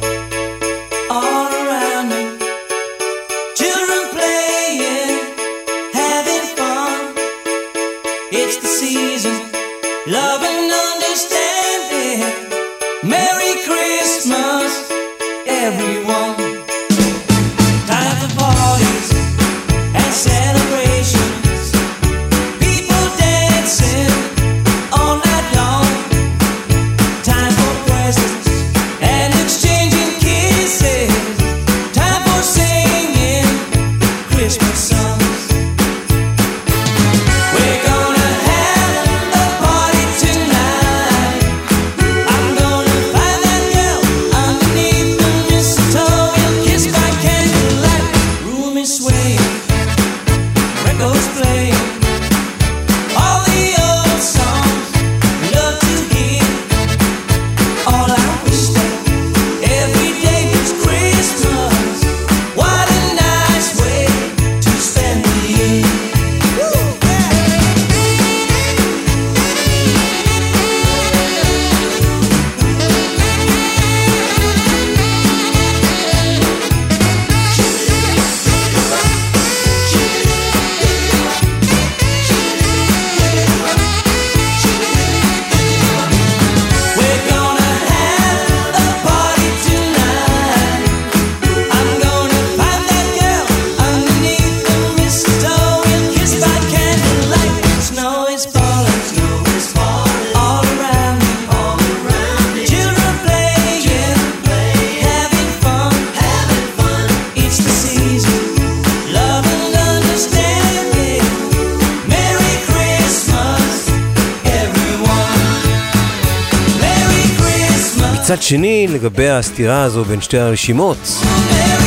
הסתירה הזו בין שתי הרשימות,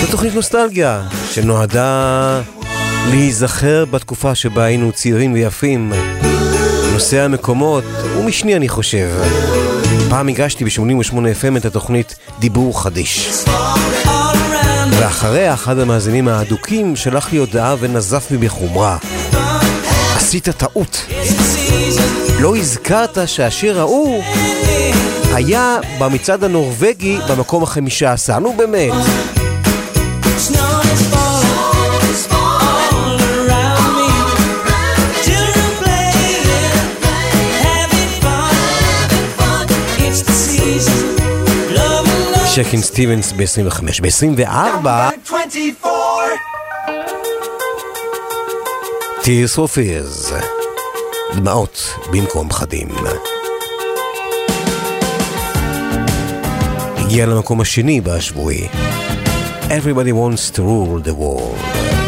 זו תוכנית נוסטלגיה שנועדה להיזכר בתקופה שבה היינו צעירים ויפים. נושא המקומות הוא משני אני חושב. פעם הגשתי ב-88 FM את התוכנית דיבור חדיש. ואחריה אחד המאזינים האדוקים שלח לי הודעה ונזף בי בחומרה. עשית טעות. לא הזכרת שהשיר ההוא היה במצעד הנורבגי במקום החמישה עשר. נו באמת. שקין סטיבנס ב-25. ב-24, Tears for Fears. דמעות במקום חדים. הגיע למקום השני בשבועי. Everybody wants to rule the world.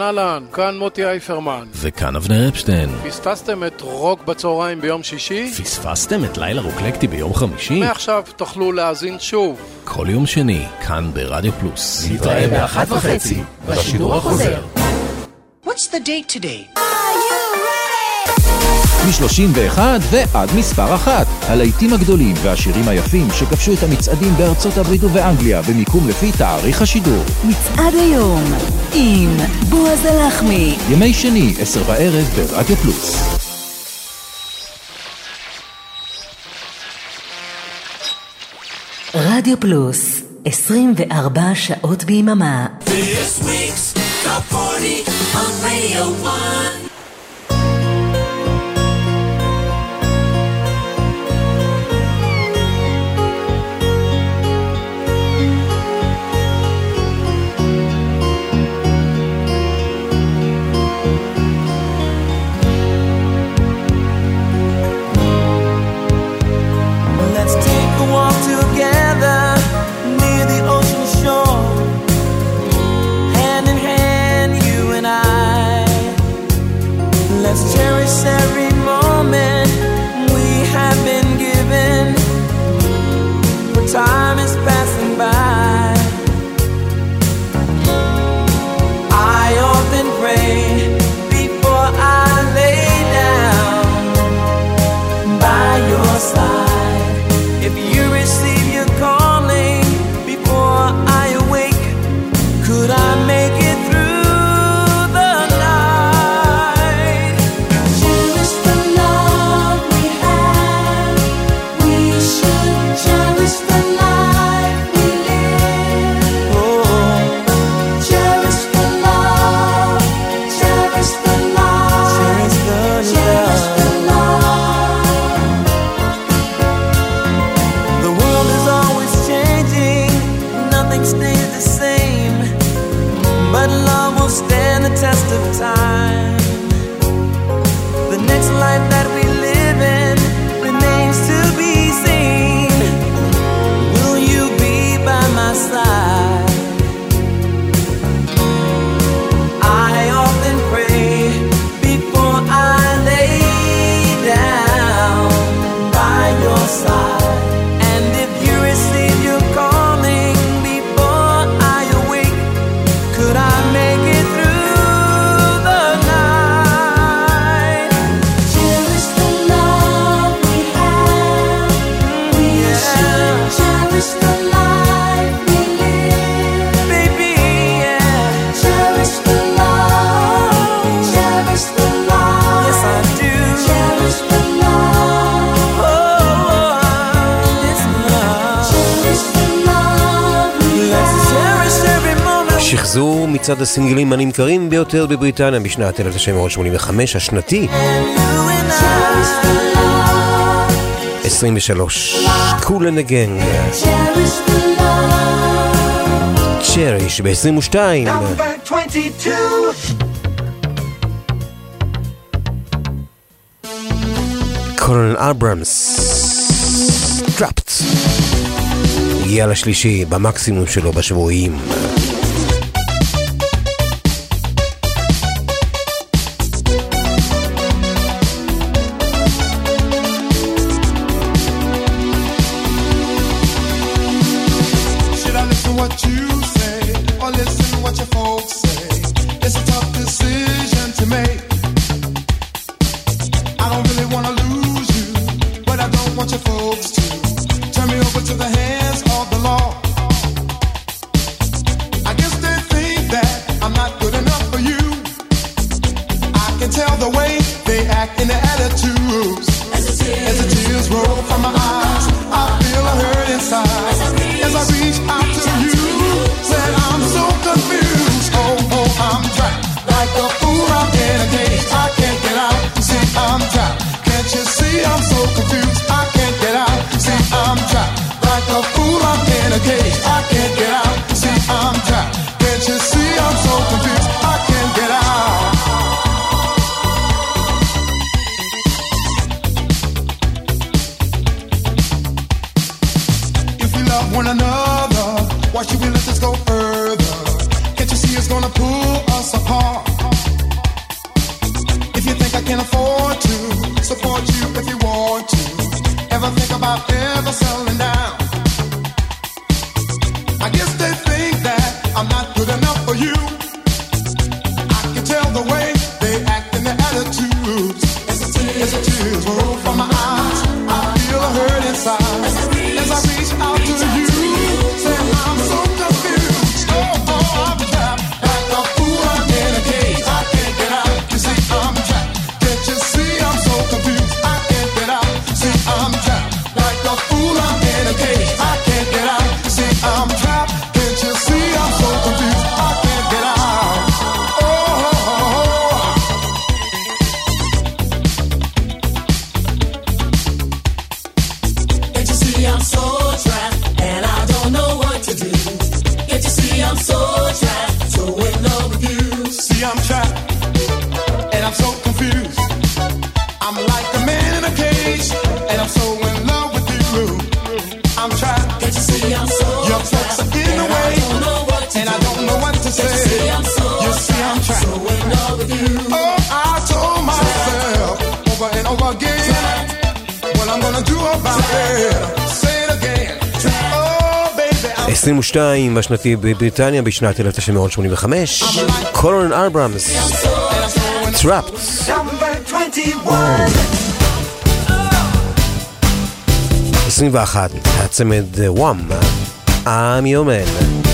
אהלן, אהלן, כאן מוטי אייפרמן. וכאן אבנר אפשטיין. פספסתם את רוק בצהריים ביום שישי? פספסתם את לילה רוקלקטי ביום חמישי? מעכשיו תוכלו להאזין שוב. כל יום שני, כאן ברדיו פלוס. נתראה באחת וחצי, בשידור החוזר. What's the date today? מ-31 ועד מספר אחת. הלהיטים הגדולים והשירים היפים שכבשו את המצעדים בארצות הברית ובאנגליה במיקום לפי תאריך השידור. מצעד היום עם בועז הלחמי. ימי שני, עשר בערב ברדיו פלוס. רדיו פלוס, 24 שעות ביממה. This week's Top 40 on Radio 1 Time is passing by. מצעד הסינגלים הנמכרים ביותר בבריטניה בשנת 1985, השנתי. 23, Kool and the Gang. Cherish ב-22. קולונל אברמס, Trapped. הגיע לשלישי במקסימום שלו בשבועים. tears roll from my eyes. I feel a hurt inside as I reach out to 22 השנתי בבריטניה בשנת 1985, קולון ארברמס, טראפט. עשרים ואחת, הצמד אה, וואם, אה, עם יומן.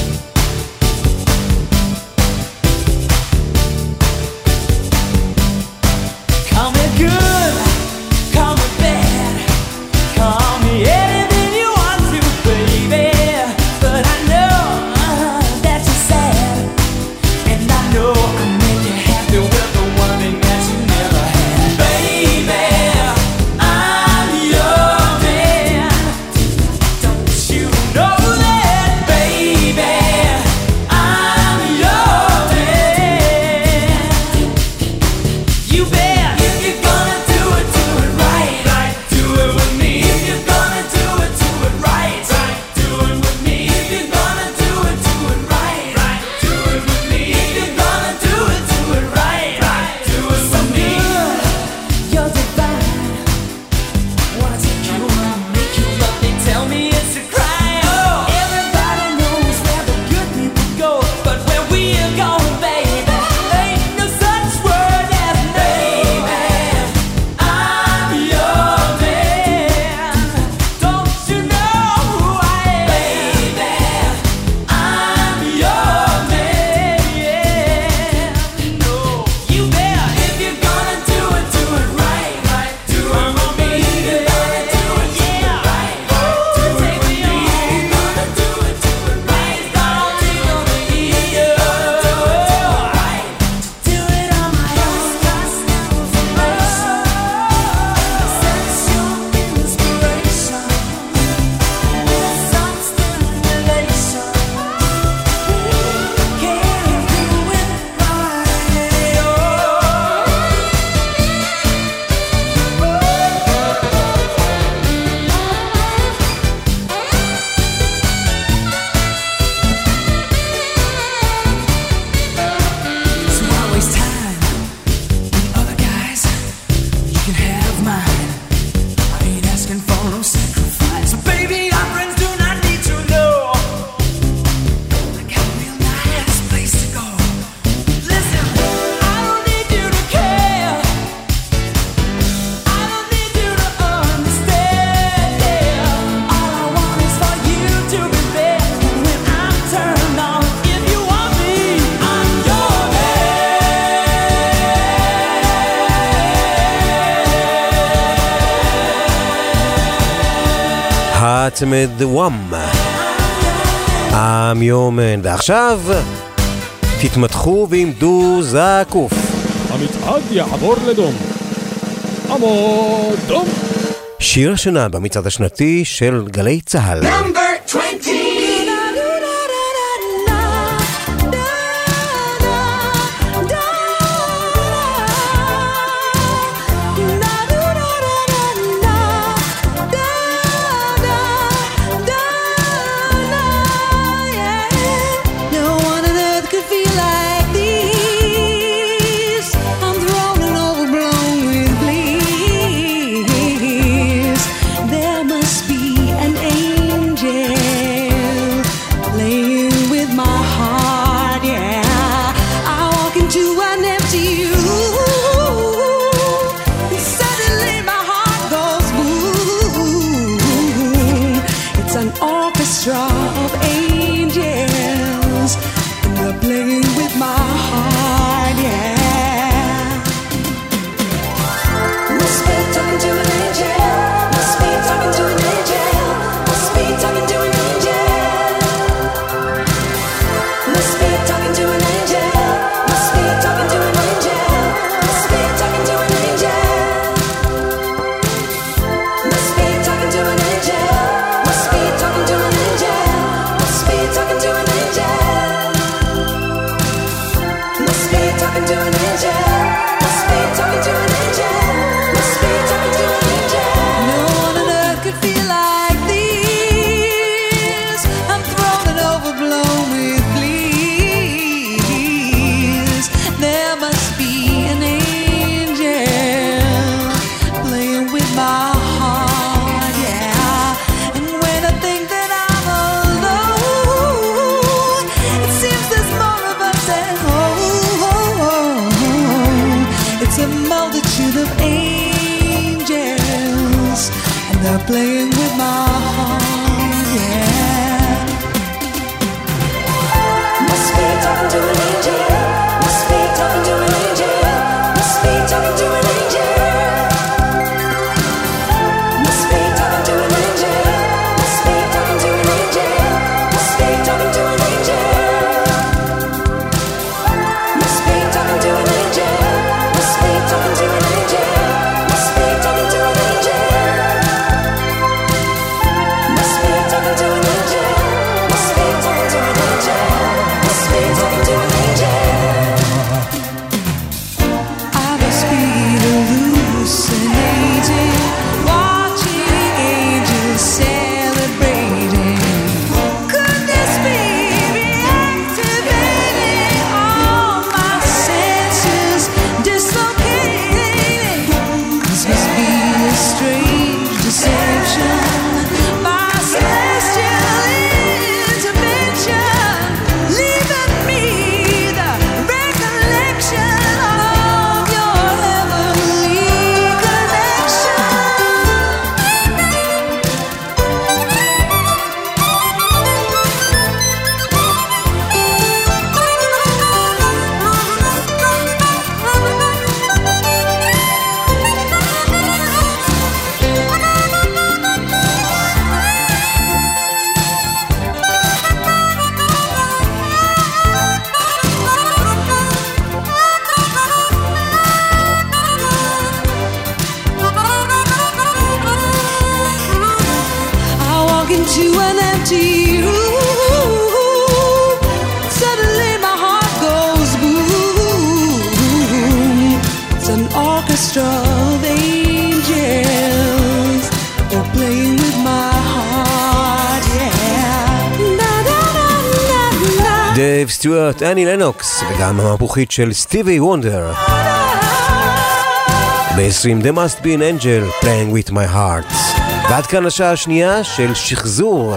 בעצם את אה, The Wham. I'm your man. ועכשיו, תתמתחו ועמדו זקוף. המצעד יעבור לדום. עמוד דום. שיר השנה במצעד השנתי של גלי צה"ל. Number דני לנוקס, וגם המהפוכית של סטיבי וונדר. ב-20 The must be an angel, playing with my heart. ועד כאן השעה השנייה של שחזור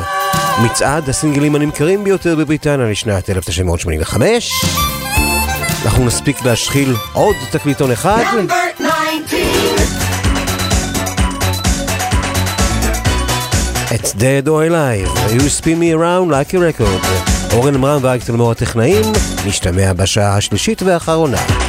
מצעד הסינגלים הנמכרים ביותר בבריטניה לשנת 1985. אנחנו נספיק להשחיל עוד תקליטון אחד. It's dead or alive, you spin me around like a record. אורן מרם ואריק תלמור הטכנאים, נשתמע בשעה השלישית והאחרונה.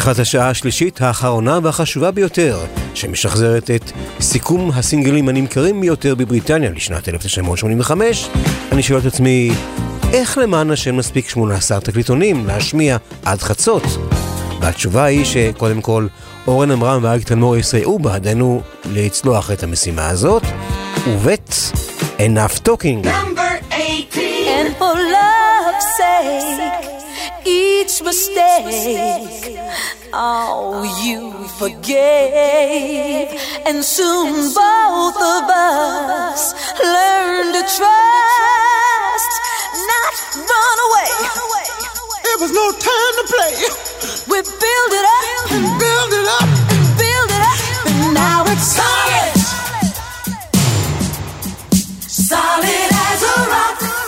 פתיחת השעה השלישית, האחרונה והחשובה ביותר, שמשחזרת את סיכום הסינגלים הנמכרים ביותר בבריטניה לשנת 1985, אני שואל את עצמי, איך למען השם מספיק 18 תקליטונים להשמיע עד חצות? והתשובה היא שקודם כל, אורן עמרם ואריק תלמור יסייעו בעדנו לצלוח את המשימה הזאת, ובית, enough talking. And for love's sake, each mistake. Oh, you forgave, and soon both of us learned to trust, not run away. It was no time to play. We build it up and build it up and build it up, and now it's solid, solid as a rock.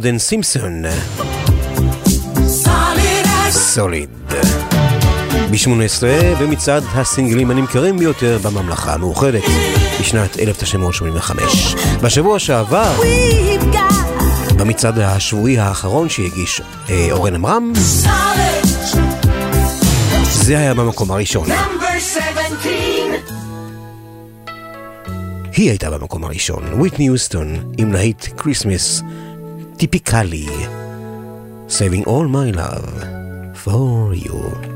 ג'ורדן סימפסון. סוליד. ב-18 במצעד הסינגלים הנמכרים ביותר בממלכה המאוחדת בשנת 1985. בשבוע שעבר, במצעד השבועי האחרון שהגיש אה, אורן עמרם, זה היה במקום הראשון. היא הייתה במקום הראשון, וויטני יוסטון עם להיט כריסמס typically, saving all my love for you.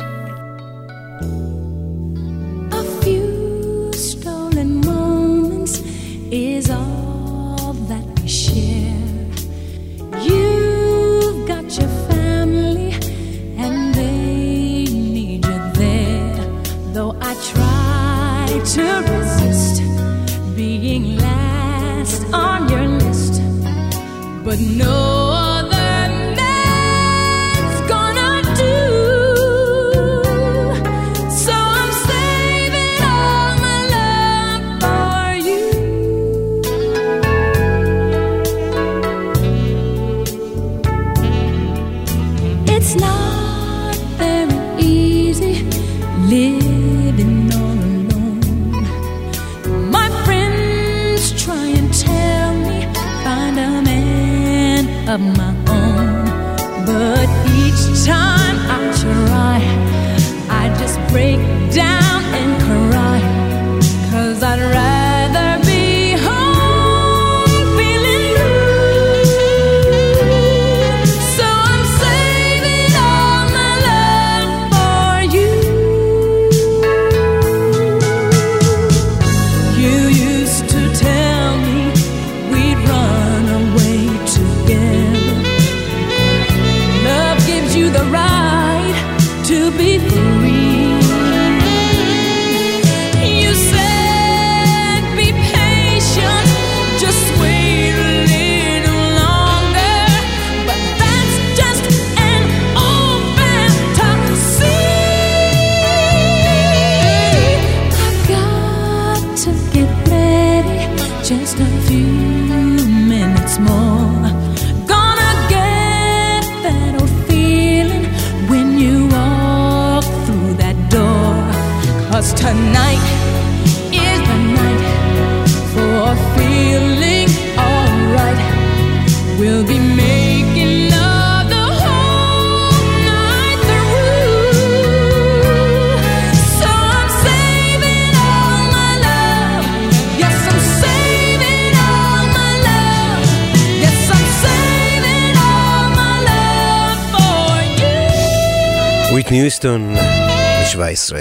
ניוסטון ב-17.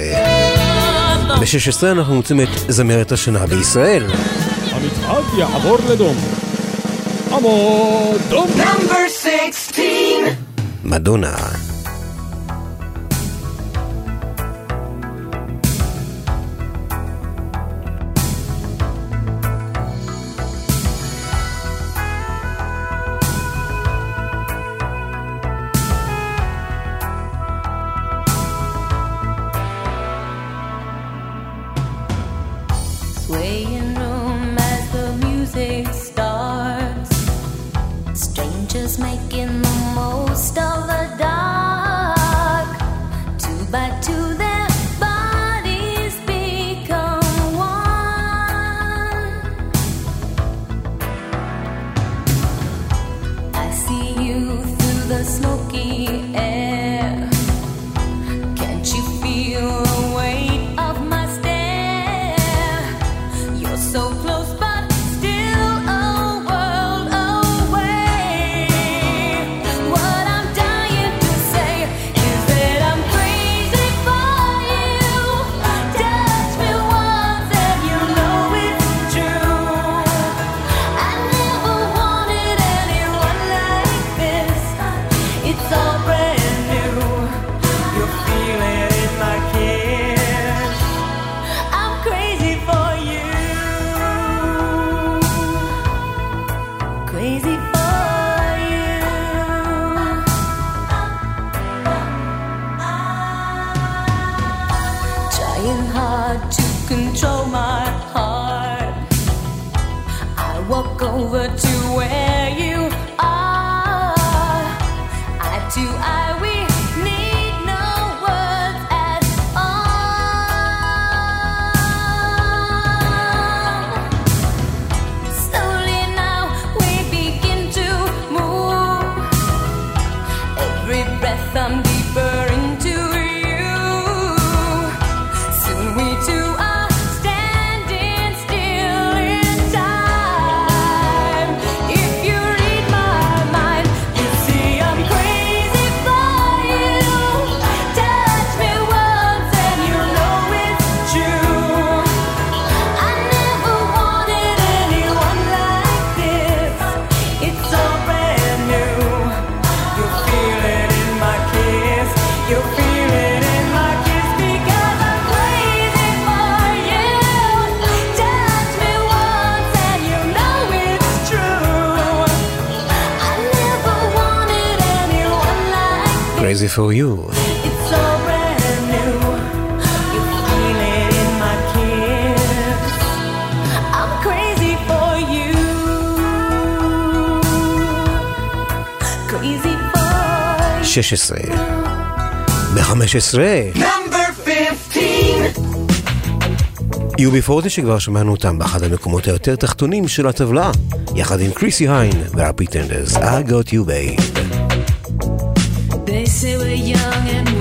ב-16 אנחנו מוצאים את זמרת השנה בישראל. המצעד יעבור לדום. עמוד דום. מדונה. Crazy for You. שש עשרה. ב-15. UB40 שכבר שמענו אותם באחד המקומות היותר תחתונים של הטבלה, יחד עם קריסי היין והפיטנדס, I got you babe. young and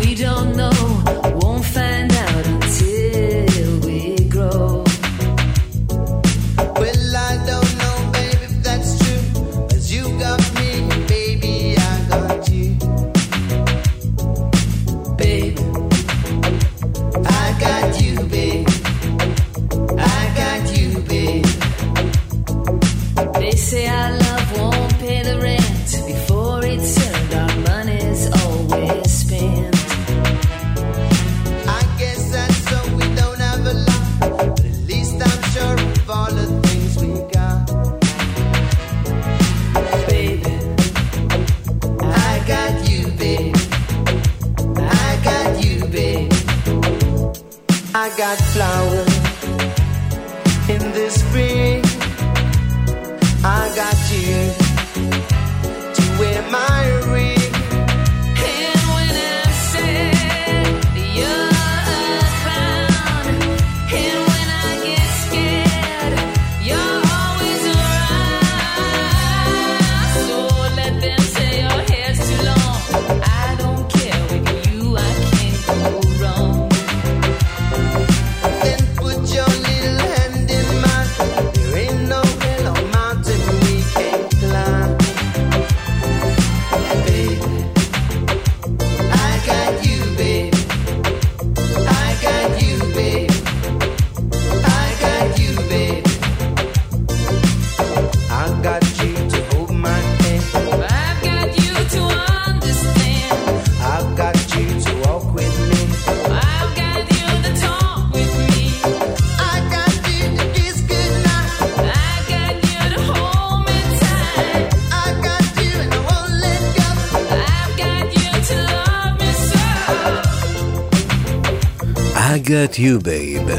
got you, babe.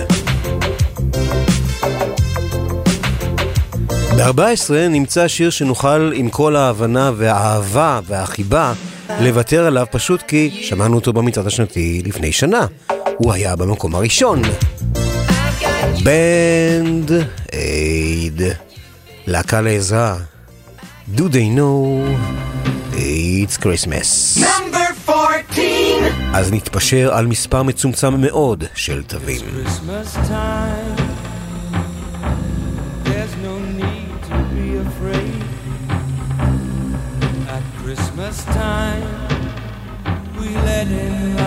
ב-14 נמצא שיר שנוכל עם כל ההבנה והאהבה והחיבה לוותר עליו פשוט כי שמענו אותו במצעד השנתי לפני שנה. הוא היה במקום הראשון. בנד אייד. להקה לעזרה. Do they know it's Christmas. Number 14. אז נתפשר על מספר מצומצם מאוד של תווים. Christmas time. We let in light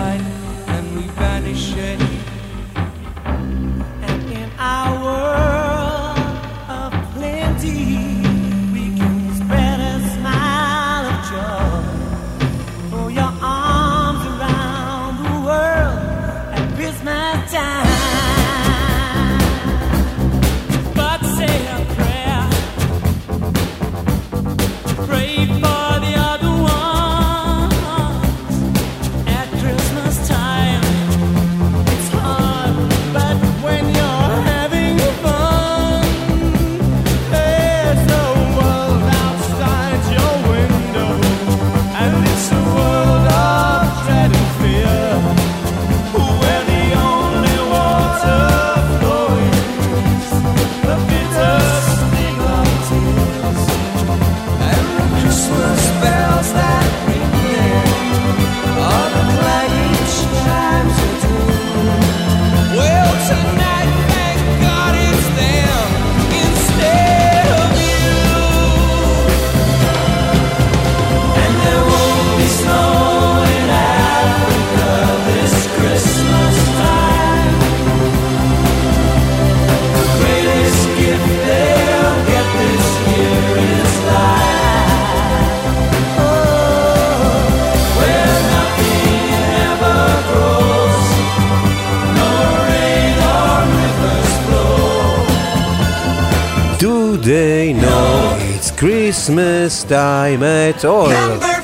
they know it's Christmas time at all? Number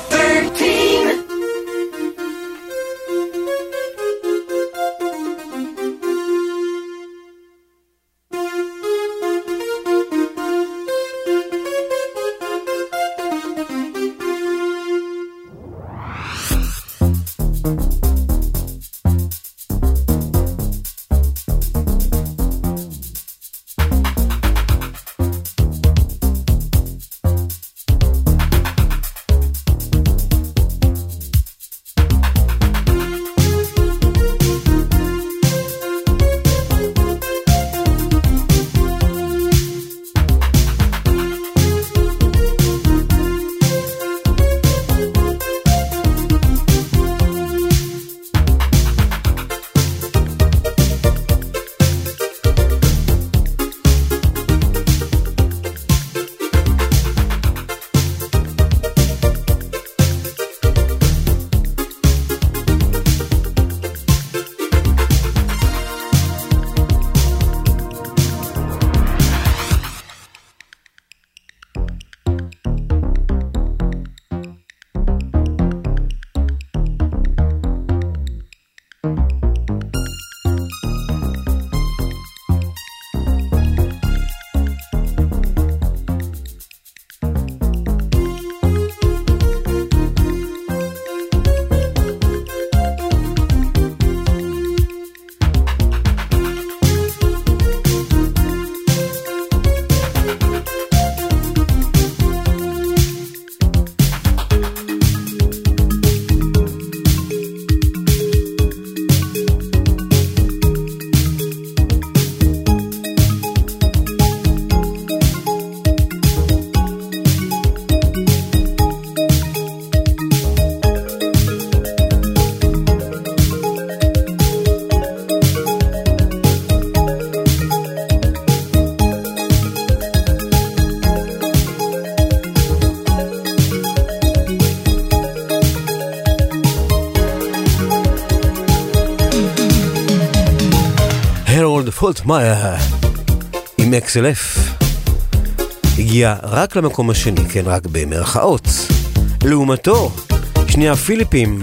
XLF הגיע רק למקום השני, כן, רק במרכאות. לעומתו, שני הפיליפים,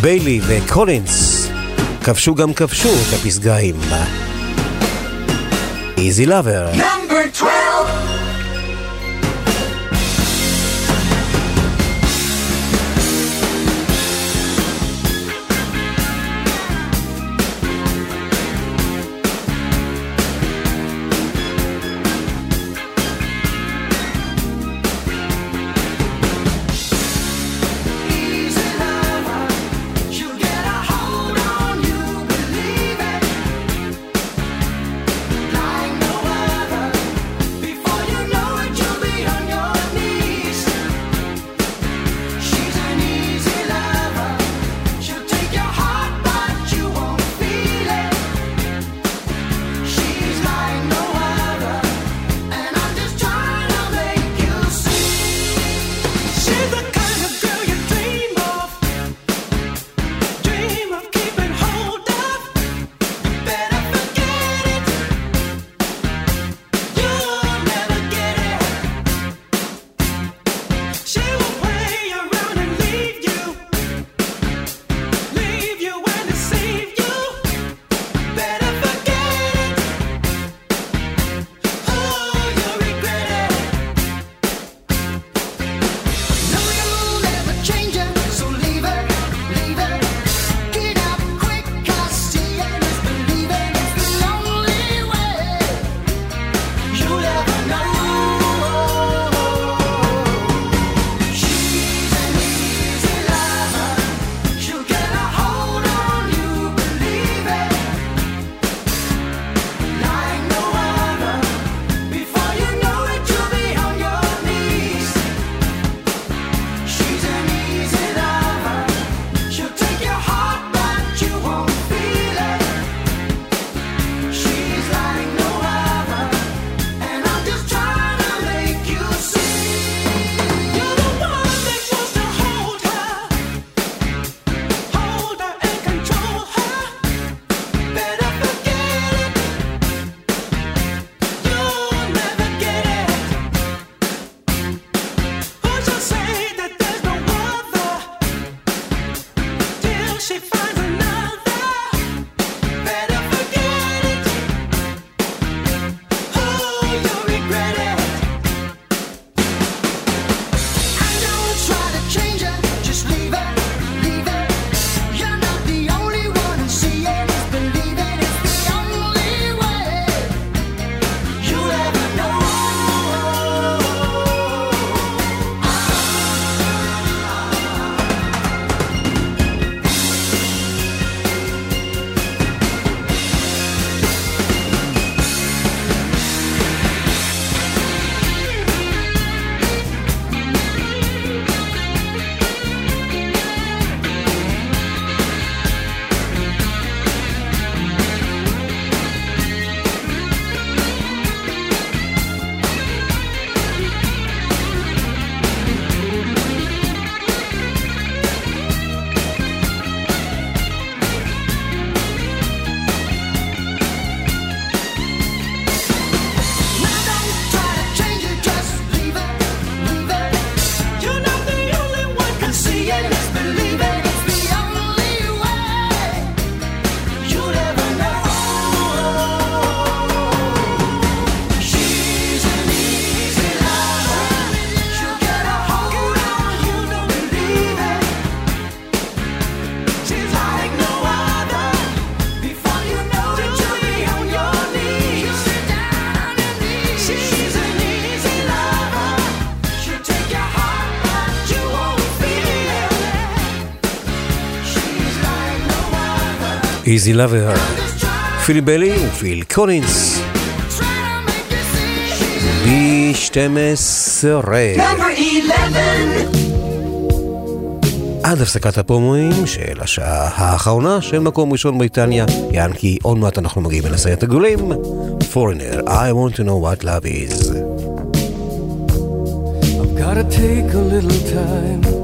ביילי וקולינס, כבשו גם כבשו את הפסגה עם אה, איזי לאבר. איזי לאבר, פילי בלי ופיל קולינס. B12 עד הפסקת הפומואים של השעה האחרונה של מקום ראשון בריטניה, יען כי עוד מעט אנחנו מגיעים אל הסרט הגדולים, Foreigner, I want to know what love is. I've gotta take a little time.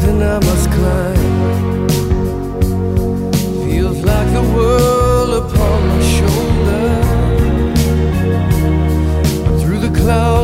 mountain I must climb. Feels like the world upon my shoulder. Through the clouds.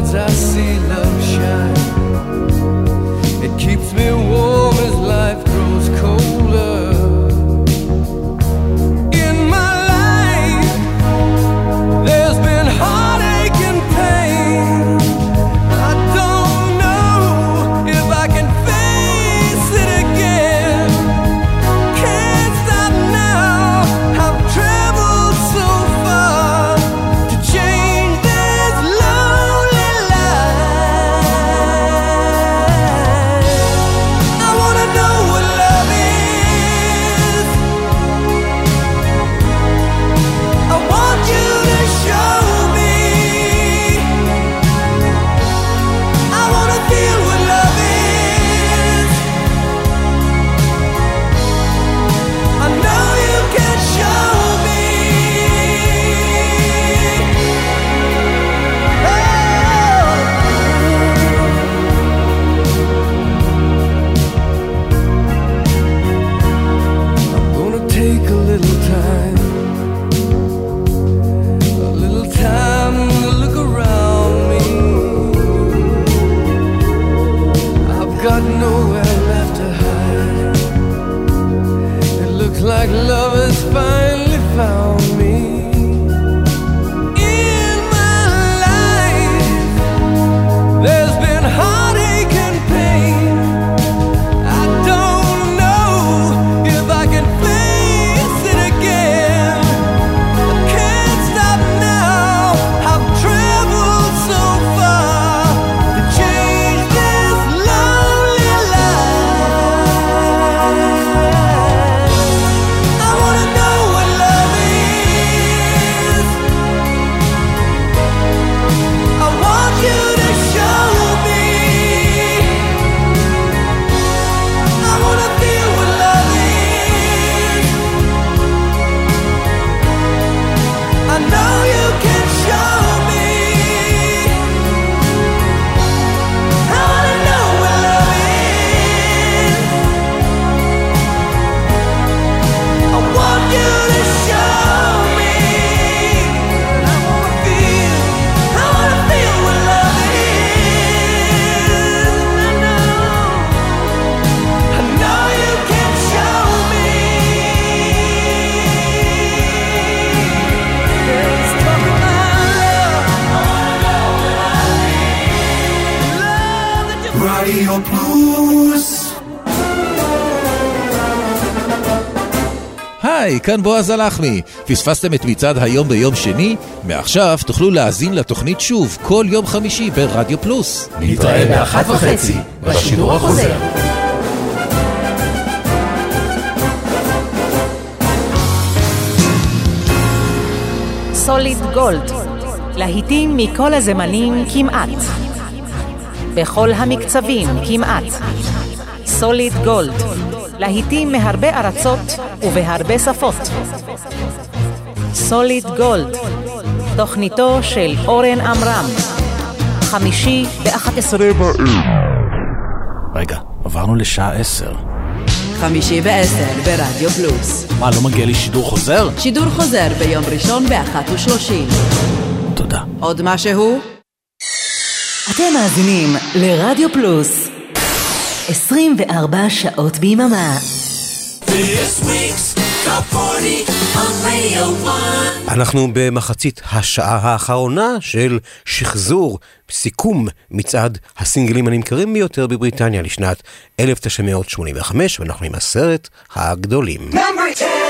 כאן בועז הלחמי. פספסתם את מצעד היום ביום שני? מעכשיו תוכלו להאזין לתוכנית שוב כל יום חמישי ברדיו פלוס. נתראה באחת וחצי, בשידור החוזר. סוליד גולד, להיטים מכל הזמנים כמעט. בכל המקצבים כמעט. סוליד גולד, להיטים מהרבה ארצות ובהרבה שפות. סוליד גולד, תוכניתו של אורן עמרם, חמישי ב-11 רגע, עברנו לשעה עשר. חמישי בעשר ברדיו פלוס. מה, לא מגיע לי שידור חוזר? שידור חוזר ביום ראשון באחת ושלושים. תודה. עוד משהו? אתם מאזינים לרדיו פלוס 24 שעות ביממה. This week's Top 40 on Radio 1. אנחנו במחצית השעה האחרונה של שחזור, סיכום מצעד הסינגלים הנמכרים ביותר בבריטניה לשנת 1985, ואנחנו עם הסרט הגדולים. Number 10.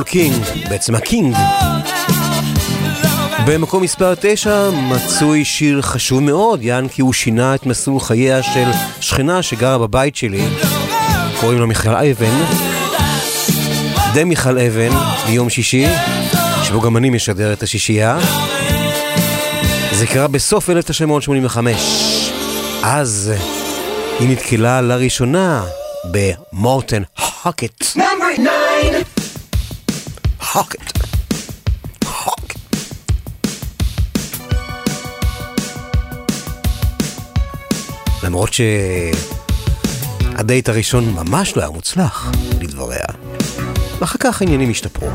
פול קינג, בעצם הקינג. במקום מספר 9 מצוי שיר חשוב מאוד, יען כי הוא שינה את מסלול חייה של שכנה שגרה בבית שלי, קוראים לה מיכל אבן, די מיכל אבן, ביום שישי, שבו גם אני משדר את השישייה. זה קרה בסוף 1985. אז היא נתקלה לראשונה במורטן הוקט. No! pocket. Pocket. למרות שהדייט הראשון ממש לא היה מוצלח, לדבריה. ואחר כך העניינים השתפרו.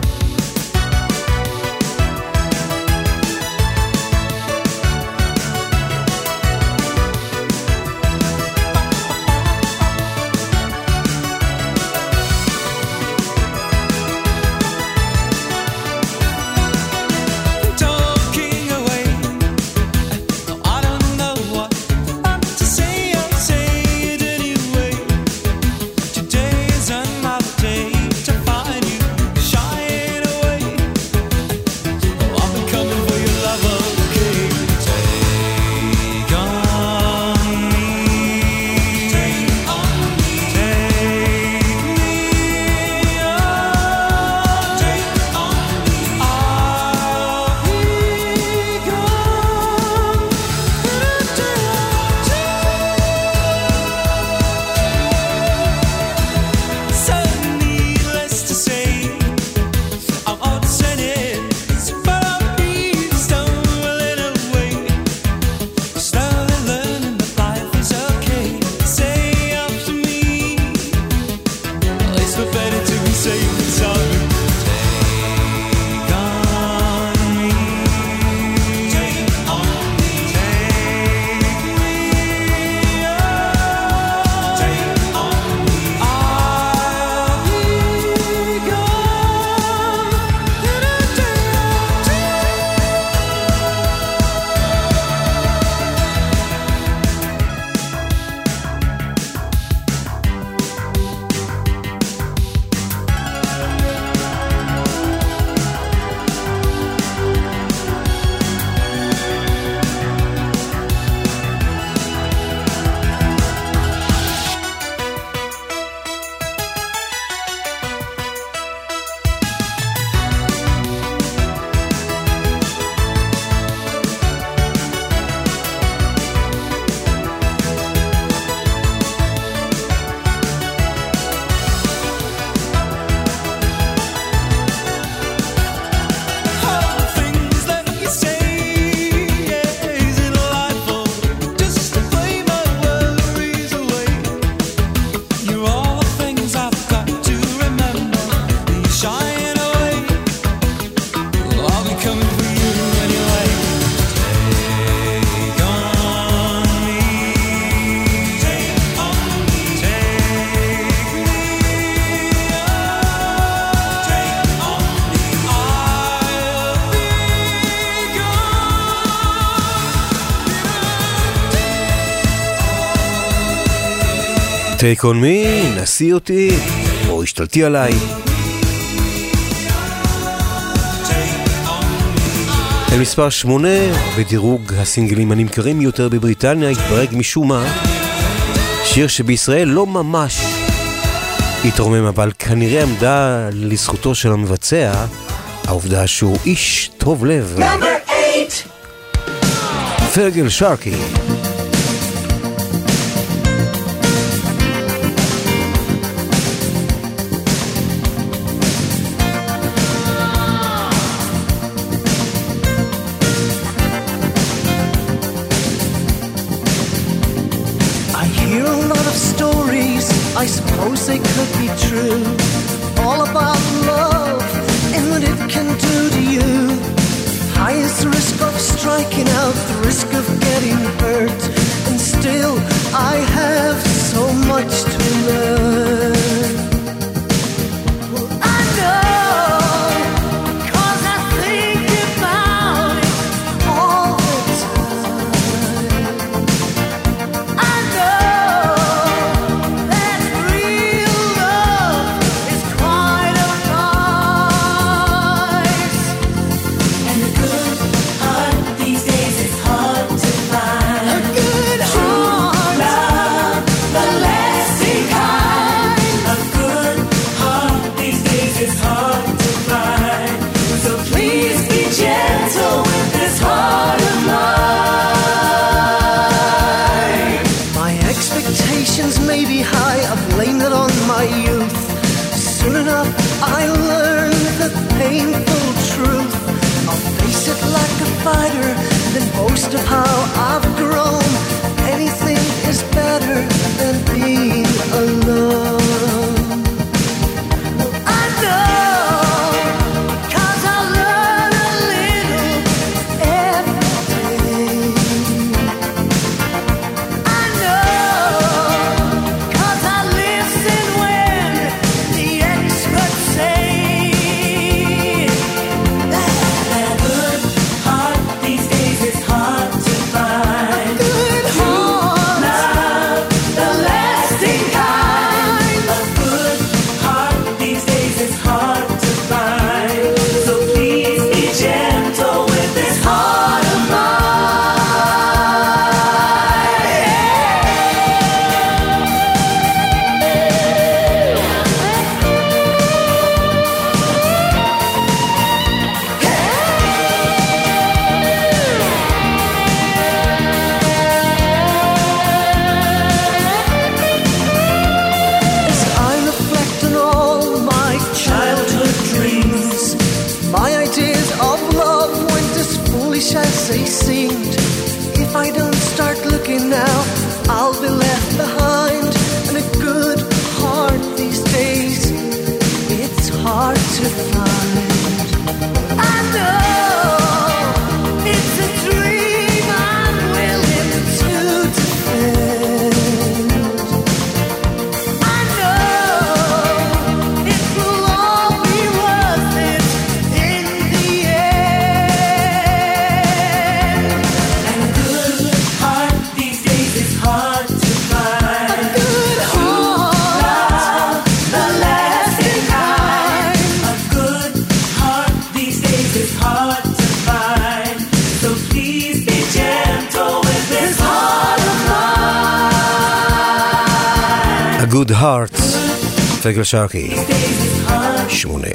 טייק און מי, נשיא אותי, או השתלטי עליי. אל מספר שמונה, בדירוג הסינגלים הנמכרים יותר בבריטניה התברג משום מה שיר שבישראל לא ממש התרומם, אבל כנראה עמדה לזכותו של המבצע העובדה שהוא איש טוב לב. פרגל שרקי. Foolish as they seemed. If I don't start looking Heart, פגל שרקי, שמונה.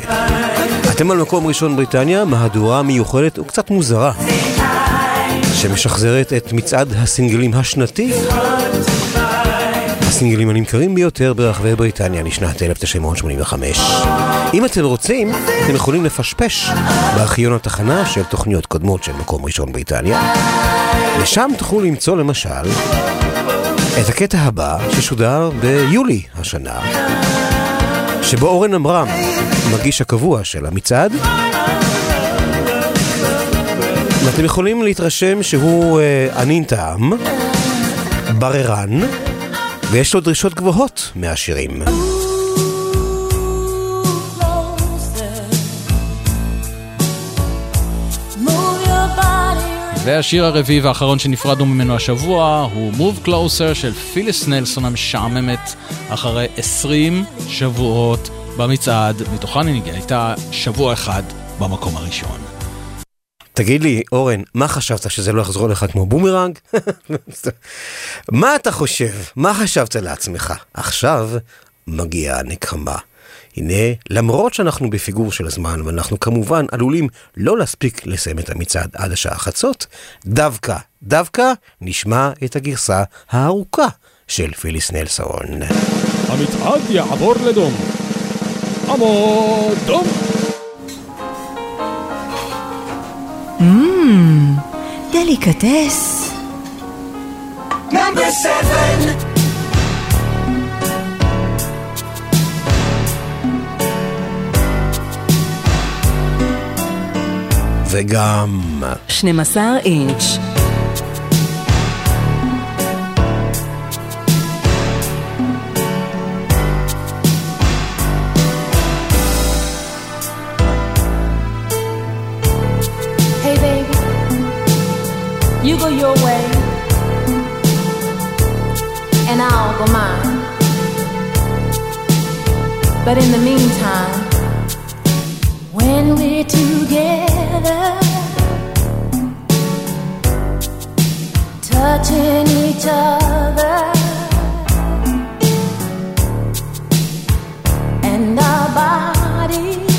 אתם על מקום ראשון בריטניה, מהדורה מיוחדת וקצת מוזרה, שמשחזרת את מצעד הסינגלים השנתי. הסינגלים הנמכרים ביותר ברחבי בריטניה לשנת 1985. אם אתם רוצים, אתם יכולים לפשפש בארכיון התחנה של תוכניות קודמות של מקום ראשון בריטניה, ושם תוכלו למצוא למשל את הקטע הבא ששודר ביולי השנה, שבו אורן עמרם, מגיש הקבוע של המצעד, ואתם יכולים להתרשם שהוא אה, ענין טעם, בררן, ויש לו דרישות גבוהות מהשירים. והשיר הרביעי והאחרון שנפרדנו ממנו השבוע הוא Move Closer של פיליס נלסון המשעממת אחרי 20 שבועות במצעד, מתוכן היא הייתה שבוע אחד במקום הראשון. תגיד לי, אורן, מה חשבת שזה לא יחזור לך כמו בומרנג? מה אתה חושב? מה חשבת לעצמך? עכשיו מגיעה הנקמה. הנה, למרות שאנחנו בפיגור של הזמן, ואנחנו כמובן עלולים לא להספיק לסיים את המצעד עד השעה חצות, דווקא, דווקא נשמע את הגרסה הארוכה של פיליס נלסון. המצעד יעבור לדום. עמוד דום. Mmm, דליקטס. Number seven. וגם... 12 אינץ'. Hey, baby, you go your way, and I'll go mine. But in the meantime, when we're together, touching each other, and our bodies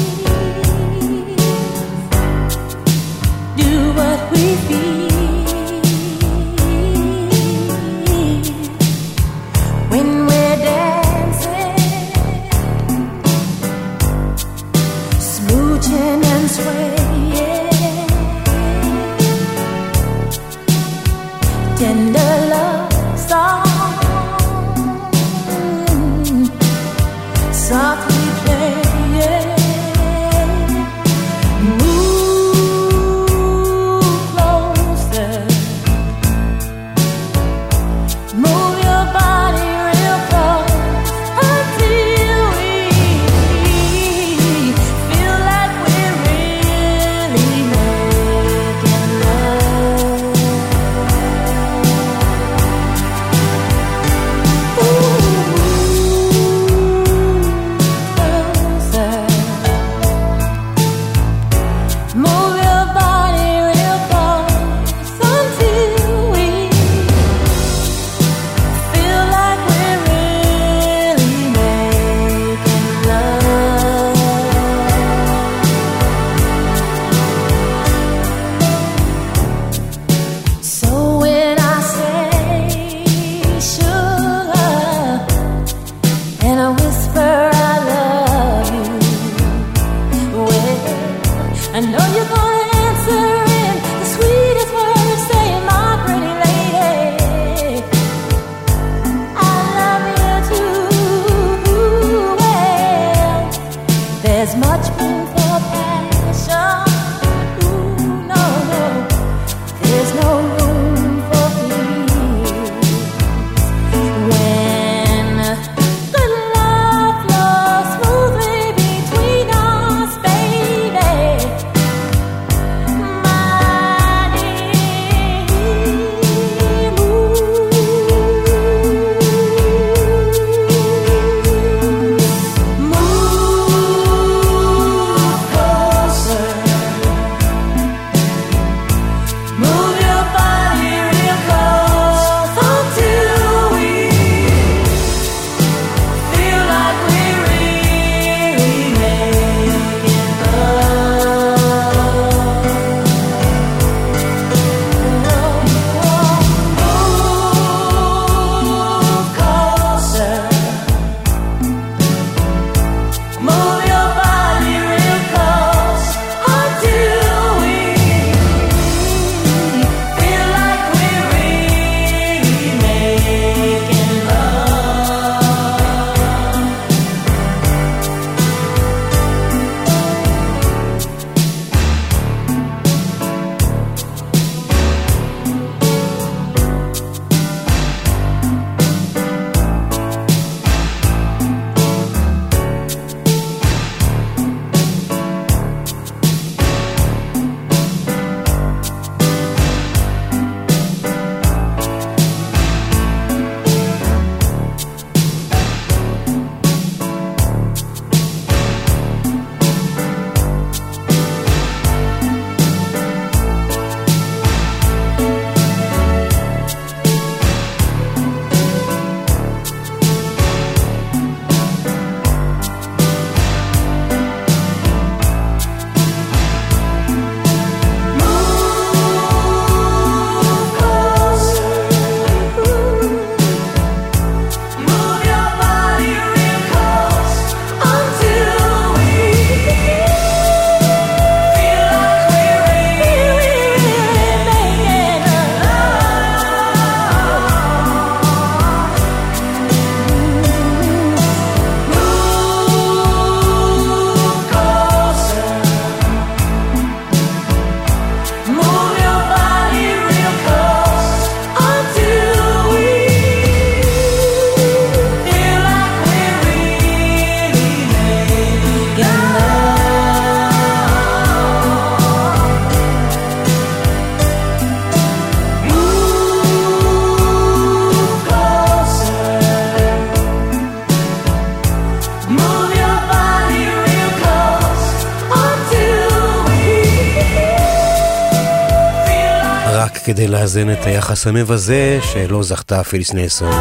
כדי לאזן את היחס המבזה שלא זכתה פיליס נלסון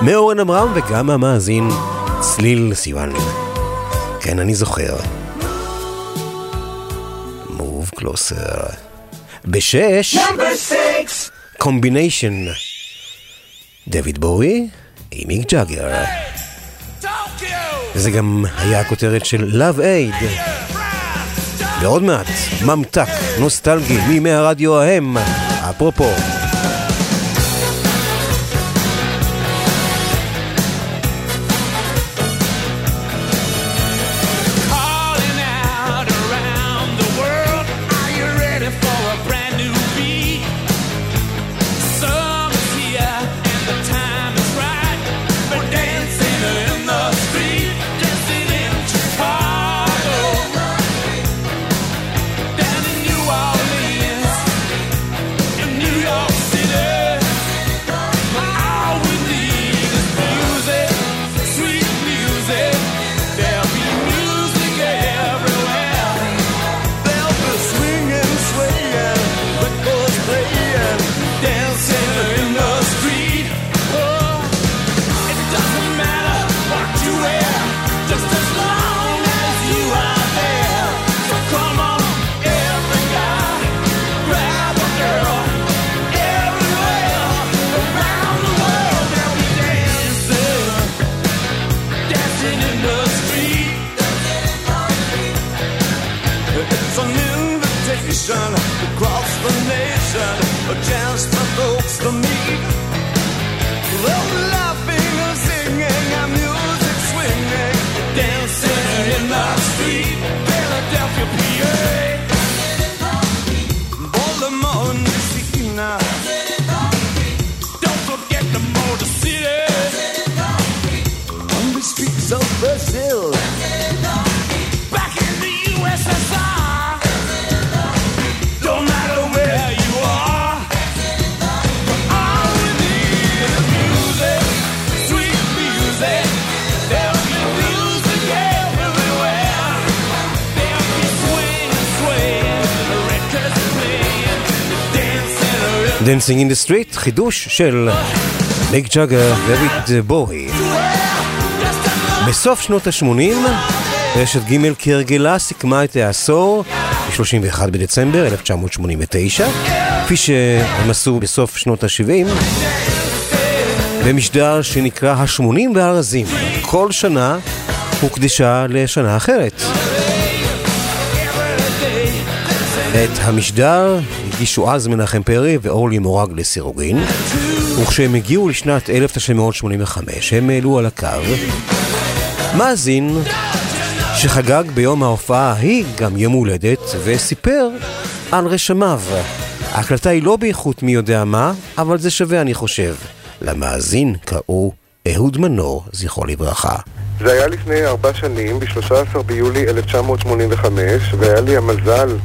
מאורן עמרם וגם המאזין צליל סיוון. כן, אני זוכר. Move Closer. בשש, combination. דויד בואי עם מיק ג'אגר. וזה גם היה הכותרת של Live Aid. ועוד מעט, ממתק, נוסטלגי, מימי הרדיו ההם, Popo. Dancing in the Street, חידוש של מיק ג'אגר ודויד בואי. בסוף שנות ה-80, רשת ג' כהרגלה סיכמה את העשור ב-31 בדצמבר 1989, כפי שהם עשו בסוף שנות ה-70, במשדר שנקרא ה-80 והרזים. כל שנה הוקדשה לשנה אחרת. את המשדר הגישו אז מנחם פרי ואורלי מורג לסירוגין, וכשהם הגיעו לשנת 1985 הם העלו על הקו מאזין שחגג ביום ההופעה ההיא גם יום הולדת וסיפר על רשמיו. ההקלטה היא לא באיכות מי יודע מה, אבל זה שווה אני חושב. למאזין קראו אהוד מנור, זכרו לברכה. זה היה לפני ארבע שנים, ב-13 ביולי 1985, והיה לי המזל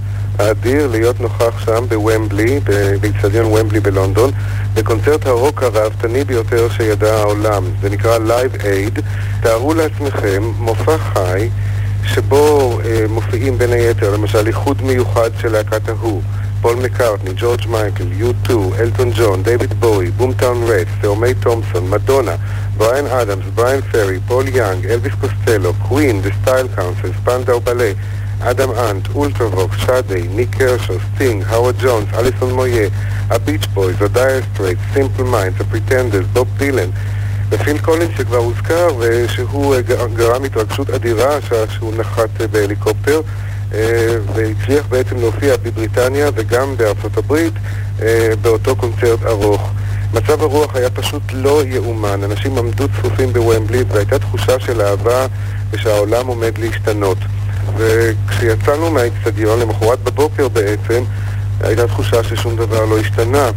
האדיר להיות נוכח שם בוומבלי, באיצטדיון וומבלי בלונדון, בקונצרט הרוק הראוותני ביותר שידע העולם. זה נקרא Live Aid. תארו לעצמכם מופע חי שבו אה, מופיעים בין היתר, למשל איחוד מיוחד של להקת ההוא. פול מקארטני, ג'ורג' מייקל, U2, אלטון ג'ון, דייוויד בואי, בומטאון רטס, תאומי תומפסון, מדונה, בריאן אדמס, בריאן פרי, פול יאנג, אלוויס קוסטלו, קווין, Style Council, ספנדאו בלה, אדם אנט, אולטרווקס, שאדה, ניק קרשו, סטינג, האוורד ג'ונס, אליסון מויה, הביץ' בויז, הדייר סטרייטס, סימפל מיינדס, הפריטנדרס, בוב דילן, ופיל קולינס שכבר הוזכר ושהוא אה, גרם התרגשות אדירה שהוא נחת אה, בהליקופטר אה, והצליח בעצם להופיע בבריטניה וגם בארצות הברית באותו קונצרט ארוך. מצב הרוח היה פשוט לא יאומן, אנשים עמדו צפופים בוומבלי והייתה תחושה של אהבה ושהעולם עומד להשתנות. וכשיצאנו מהאיצטדיון למחרת בבוקר בעצם הייתה תחושה ששום דבר לא השתנה,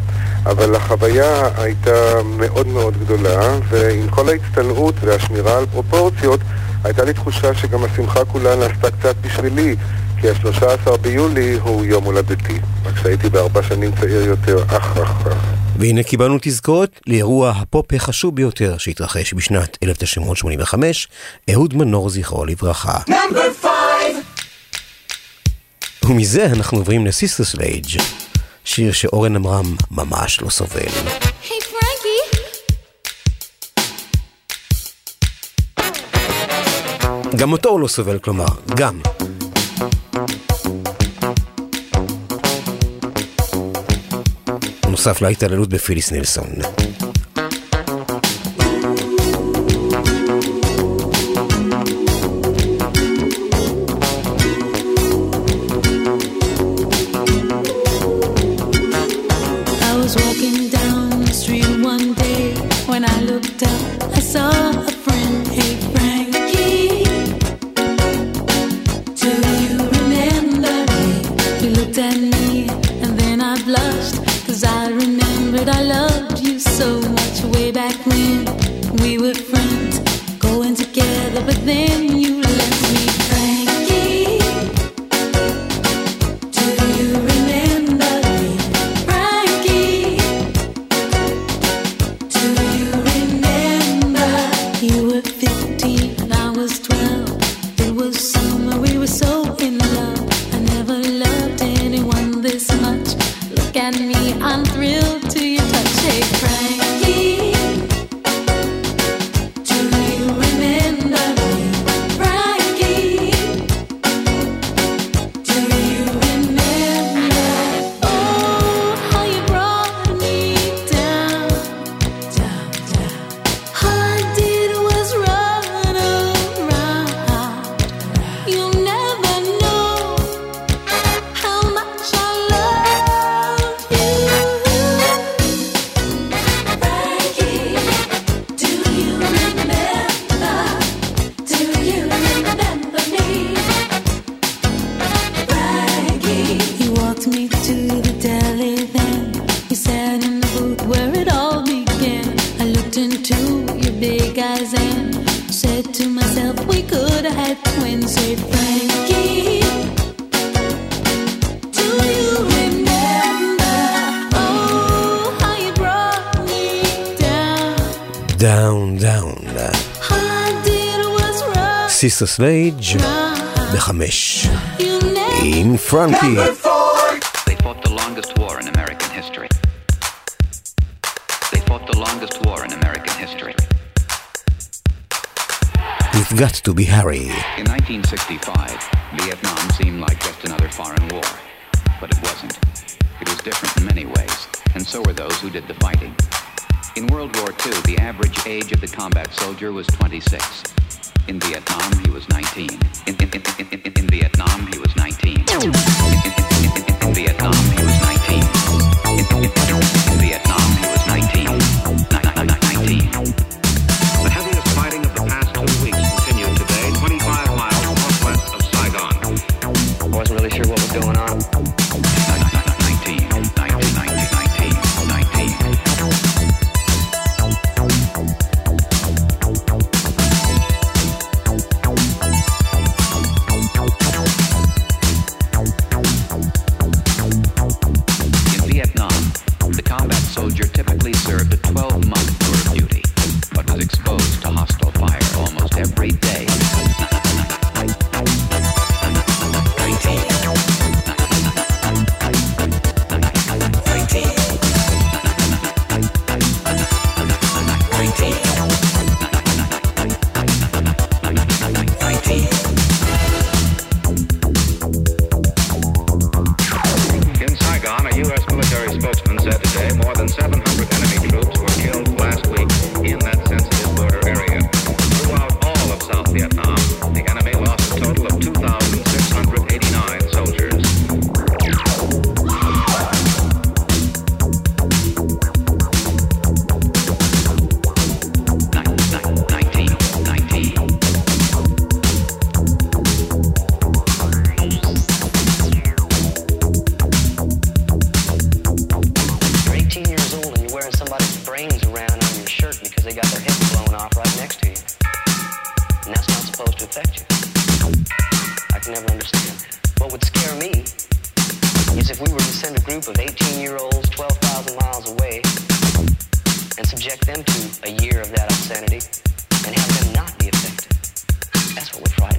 אבל החוויה הייתה מאוד מאוד גדולה, ועם כל ההצטנעות והשמירה על פרופורציות, הייתה לי תחושה שגם השמחה כולה נעשתה קצת בשבילי, כי ה-13 ביולי הוא יום הולדתי, רק שהייתי בארבע שנים צעיר יותר, אך אך אך. והנה קיבלנו תזכורת לאירוע הפופ החשוב ביותר שהתרחש בשנת 1985, אהוד מנור זכרו לברכה. Number five. ומזה אנחנו עוברים לסיסטר סלייג', שיר שאורן אמרם ממש לא סובל. גם אותו הוא לא סובל, כלומר, גם. נוסף להתעללות בפיליס נילסון. We were friends, going together, but then you. מריסה סווייג' בחמש. עם פרנקי. We've got to be Harry. In 1965, Vietnam seemed like just another foreign war. But it wasn't. It was different in many ways, and so were those who did the fighting. In World War II, the average age of the combat soldier was 26. In Vietnam, he was 19. In, in, in, in Vietnam, he was 19. and subject them to a year of that obscenity and have them not be affected. That's what we're trying.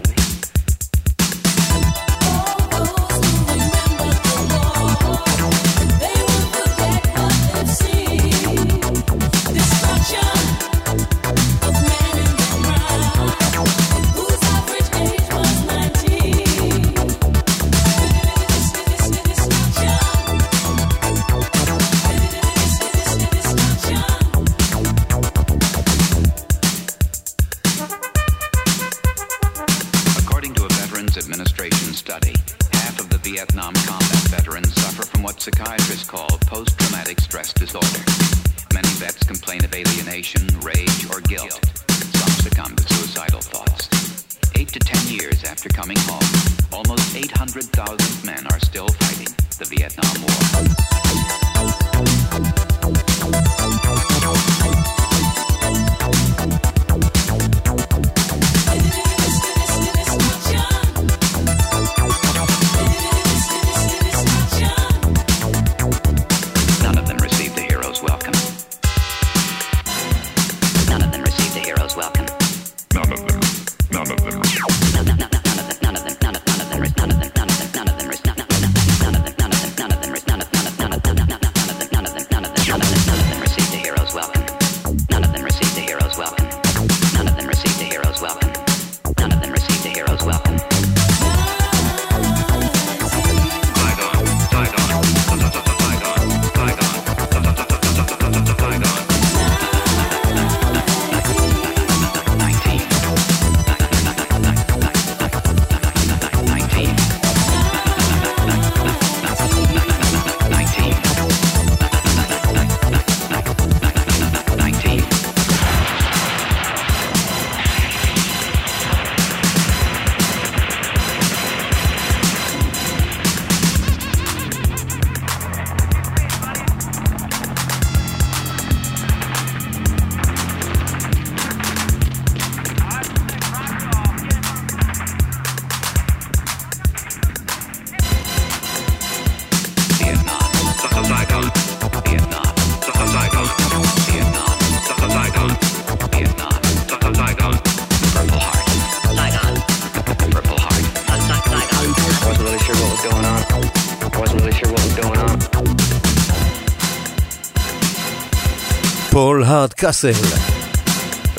הארד קאסל.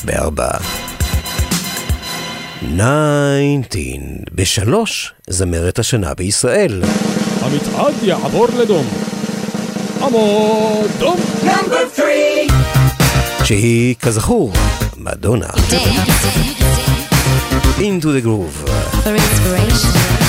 בארבע. 19 בשלוש זמרת השנה בישראל. המצעד יעבור לדום. עמוד דום. נאמבר 3 שהיא כזכור, מדונה. Into the groove. For inspiration.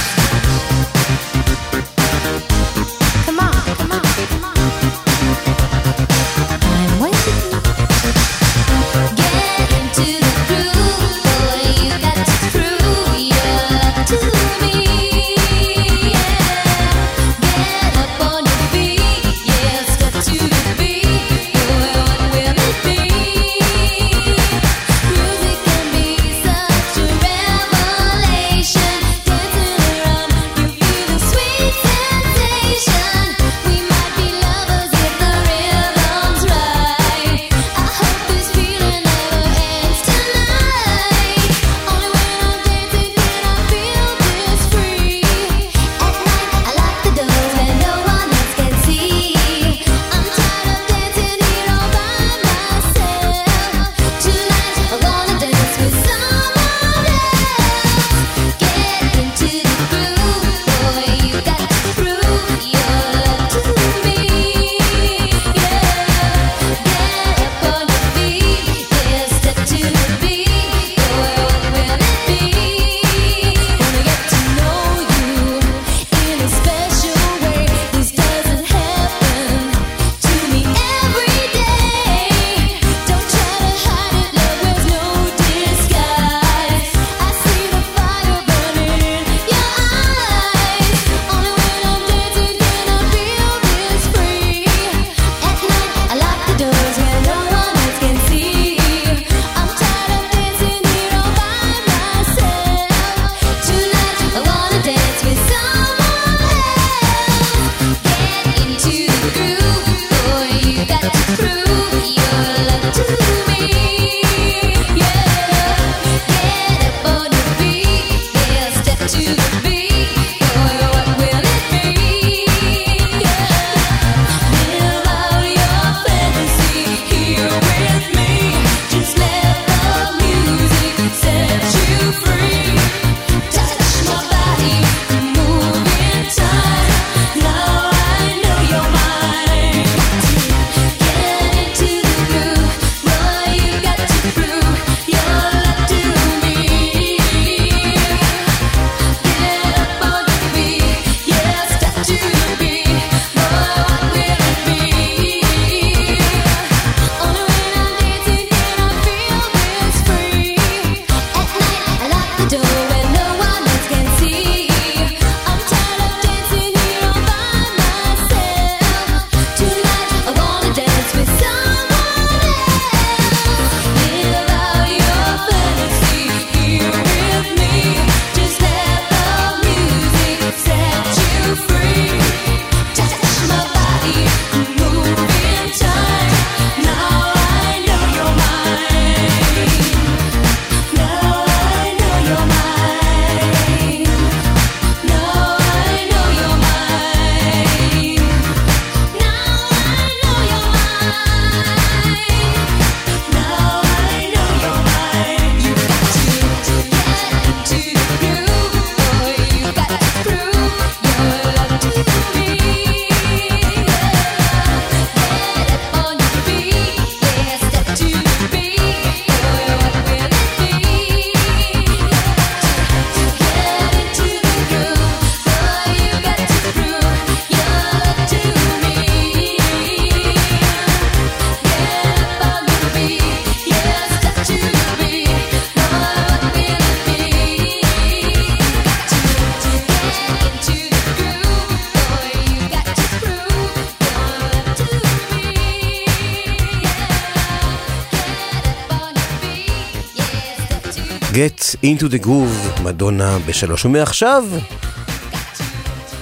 Into the groove, מדונה בשלוש, ומעכשיו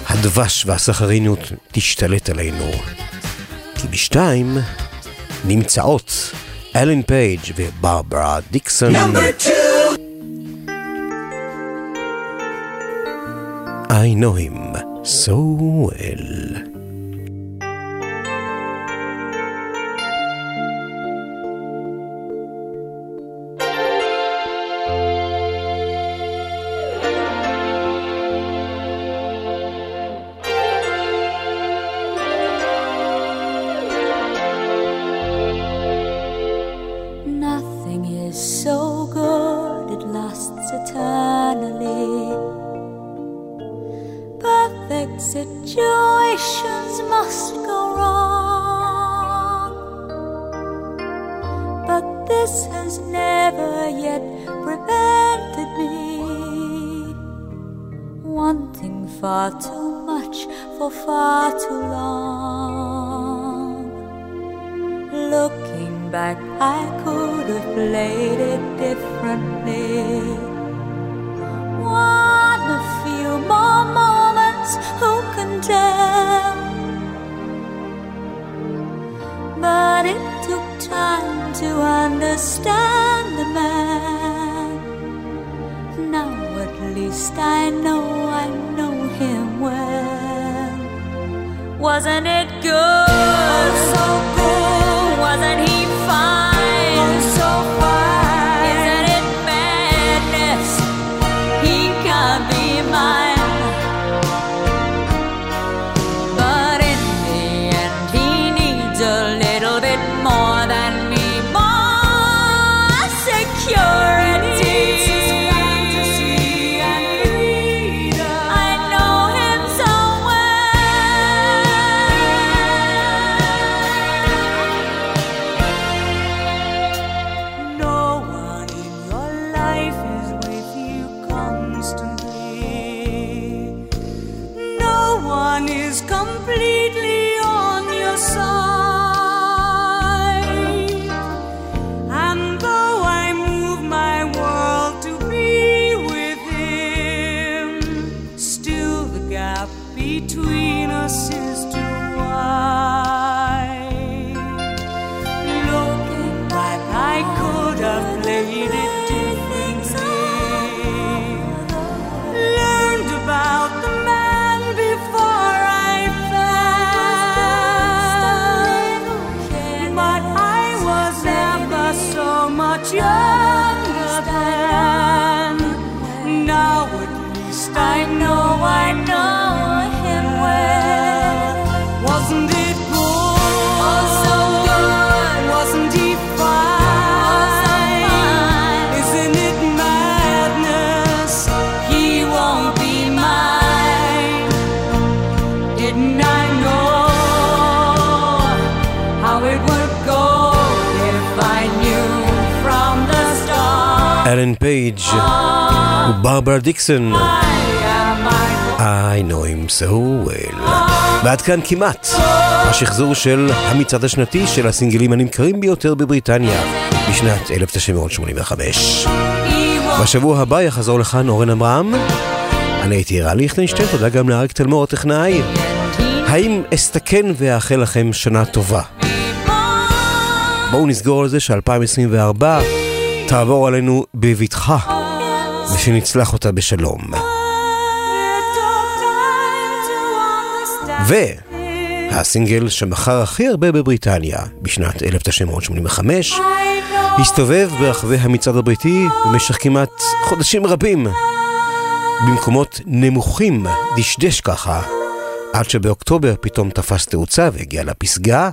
הדבש והסחרינות תשתלט עלינו. כי בשתיים נמצאות אלן פייג' וברברה דיקסון. I know him so well. וברברה דיקסון. I know him so well. ועד כאן כמעט השחזור של המצעד השנתי של הסינגלים הנמכרים ביותר בבריטניה בשנת 1985. בשבוע הבא יחזור לכאן אורן עמרם. אני הייתי רן ליכטנשטיין, תודה גם לאריק תלמור הטכנאי. האם אסתכן ואאחל לכם שנה טובה? בואו נסגור על זה ש-2024 תעבור עלינו בבטחה ושנצלח אותה בשלום. והסינגל שמכר הכי הרבה בבריטניה בשנת 1985 הסתובב ברחבי המצעד הבריטי במשך כמעט חודשים רבים במקומות נמוכים, דשדש ככה, עד שבאוקטובר פתאום תפס תאוצה והגיע לפסגה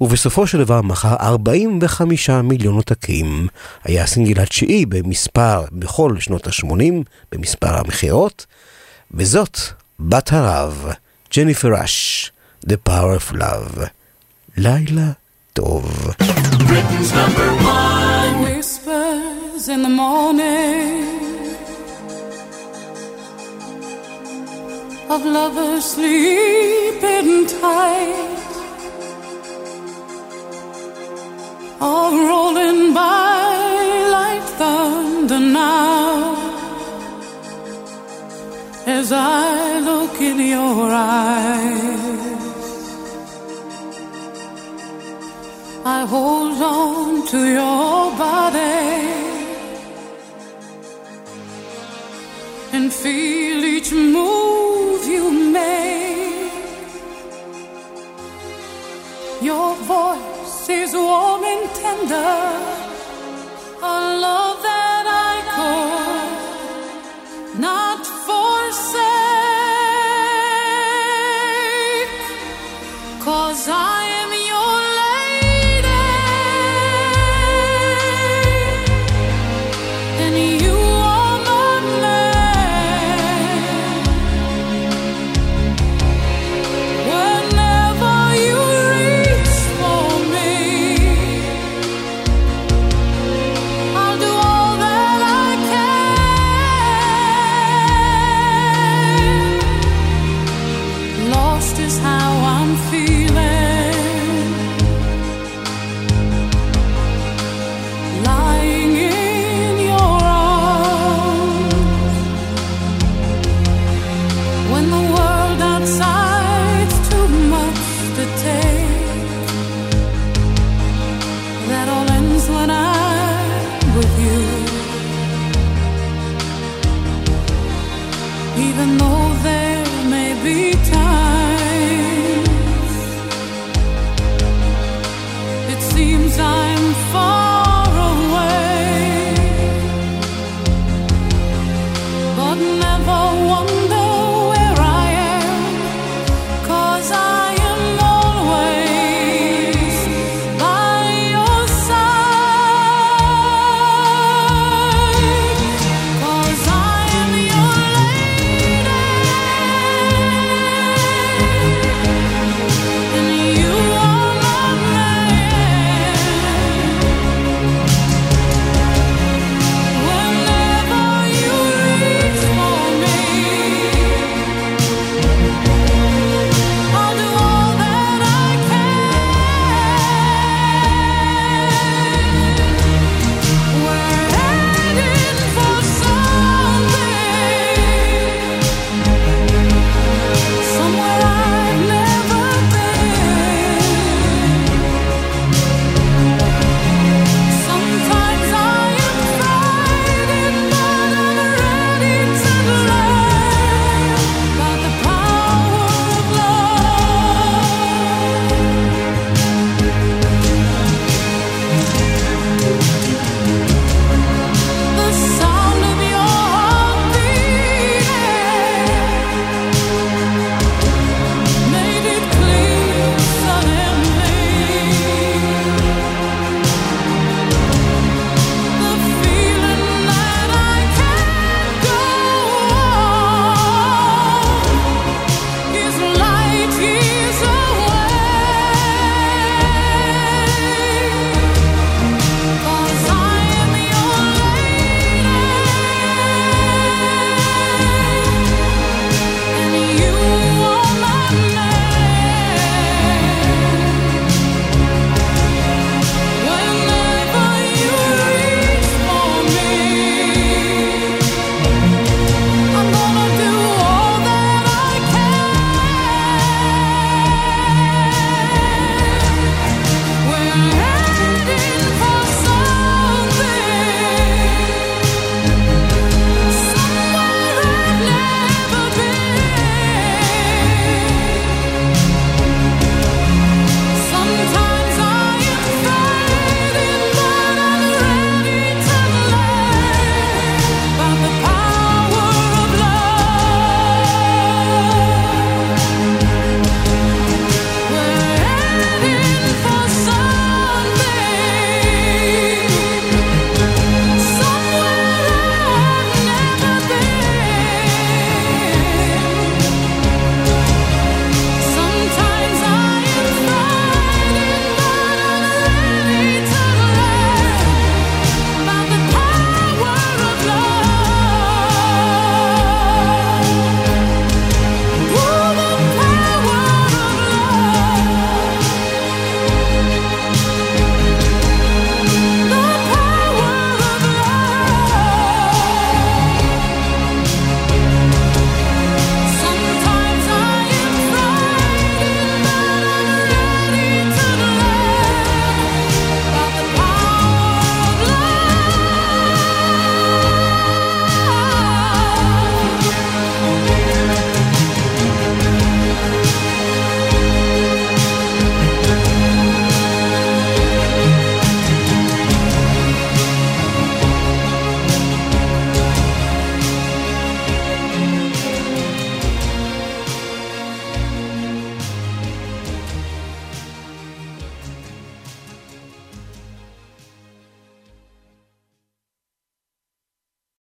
ובסופו של דבר מכר 45 מיליון עותקים. היה הסינגל התשיעי במספר, בכל שנות ה-80, במספר המכירות, וזאת בת הרב, ג'ניפר ראש, The Power of Love. לילה טוב. Britain's number one. Whispers in the morning of lovers sleeping tight, all rolling by like thunder now. As I look in your eyes, I hold on to your body and feel each move you make. Your voice is warm and tender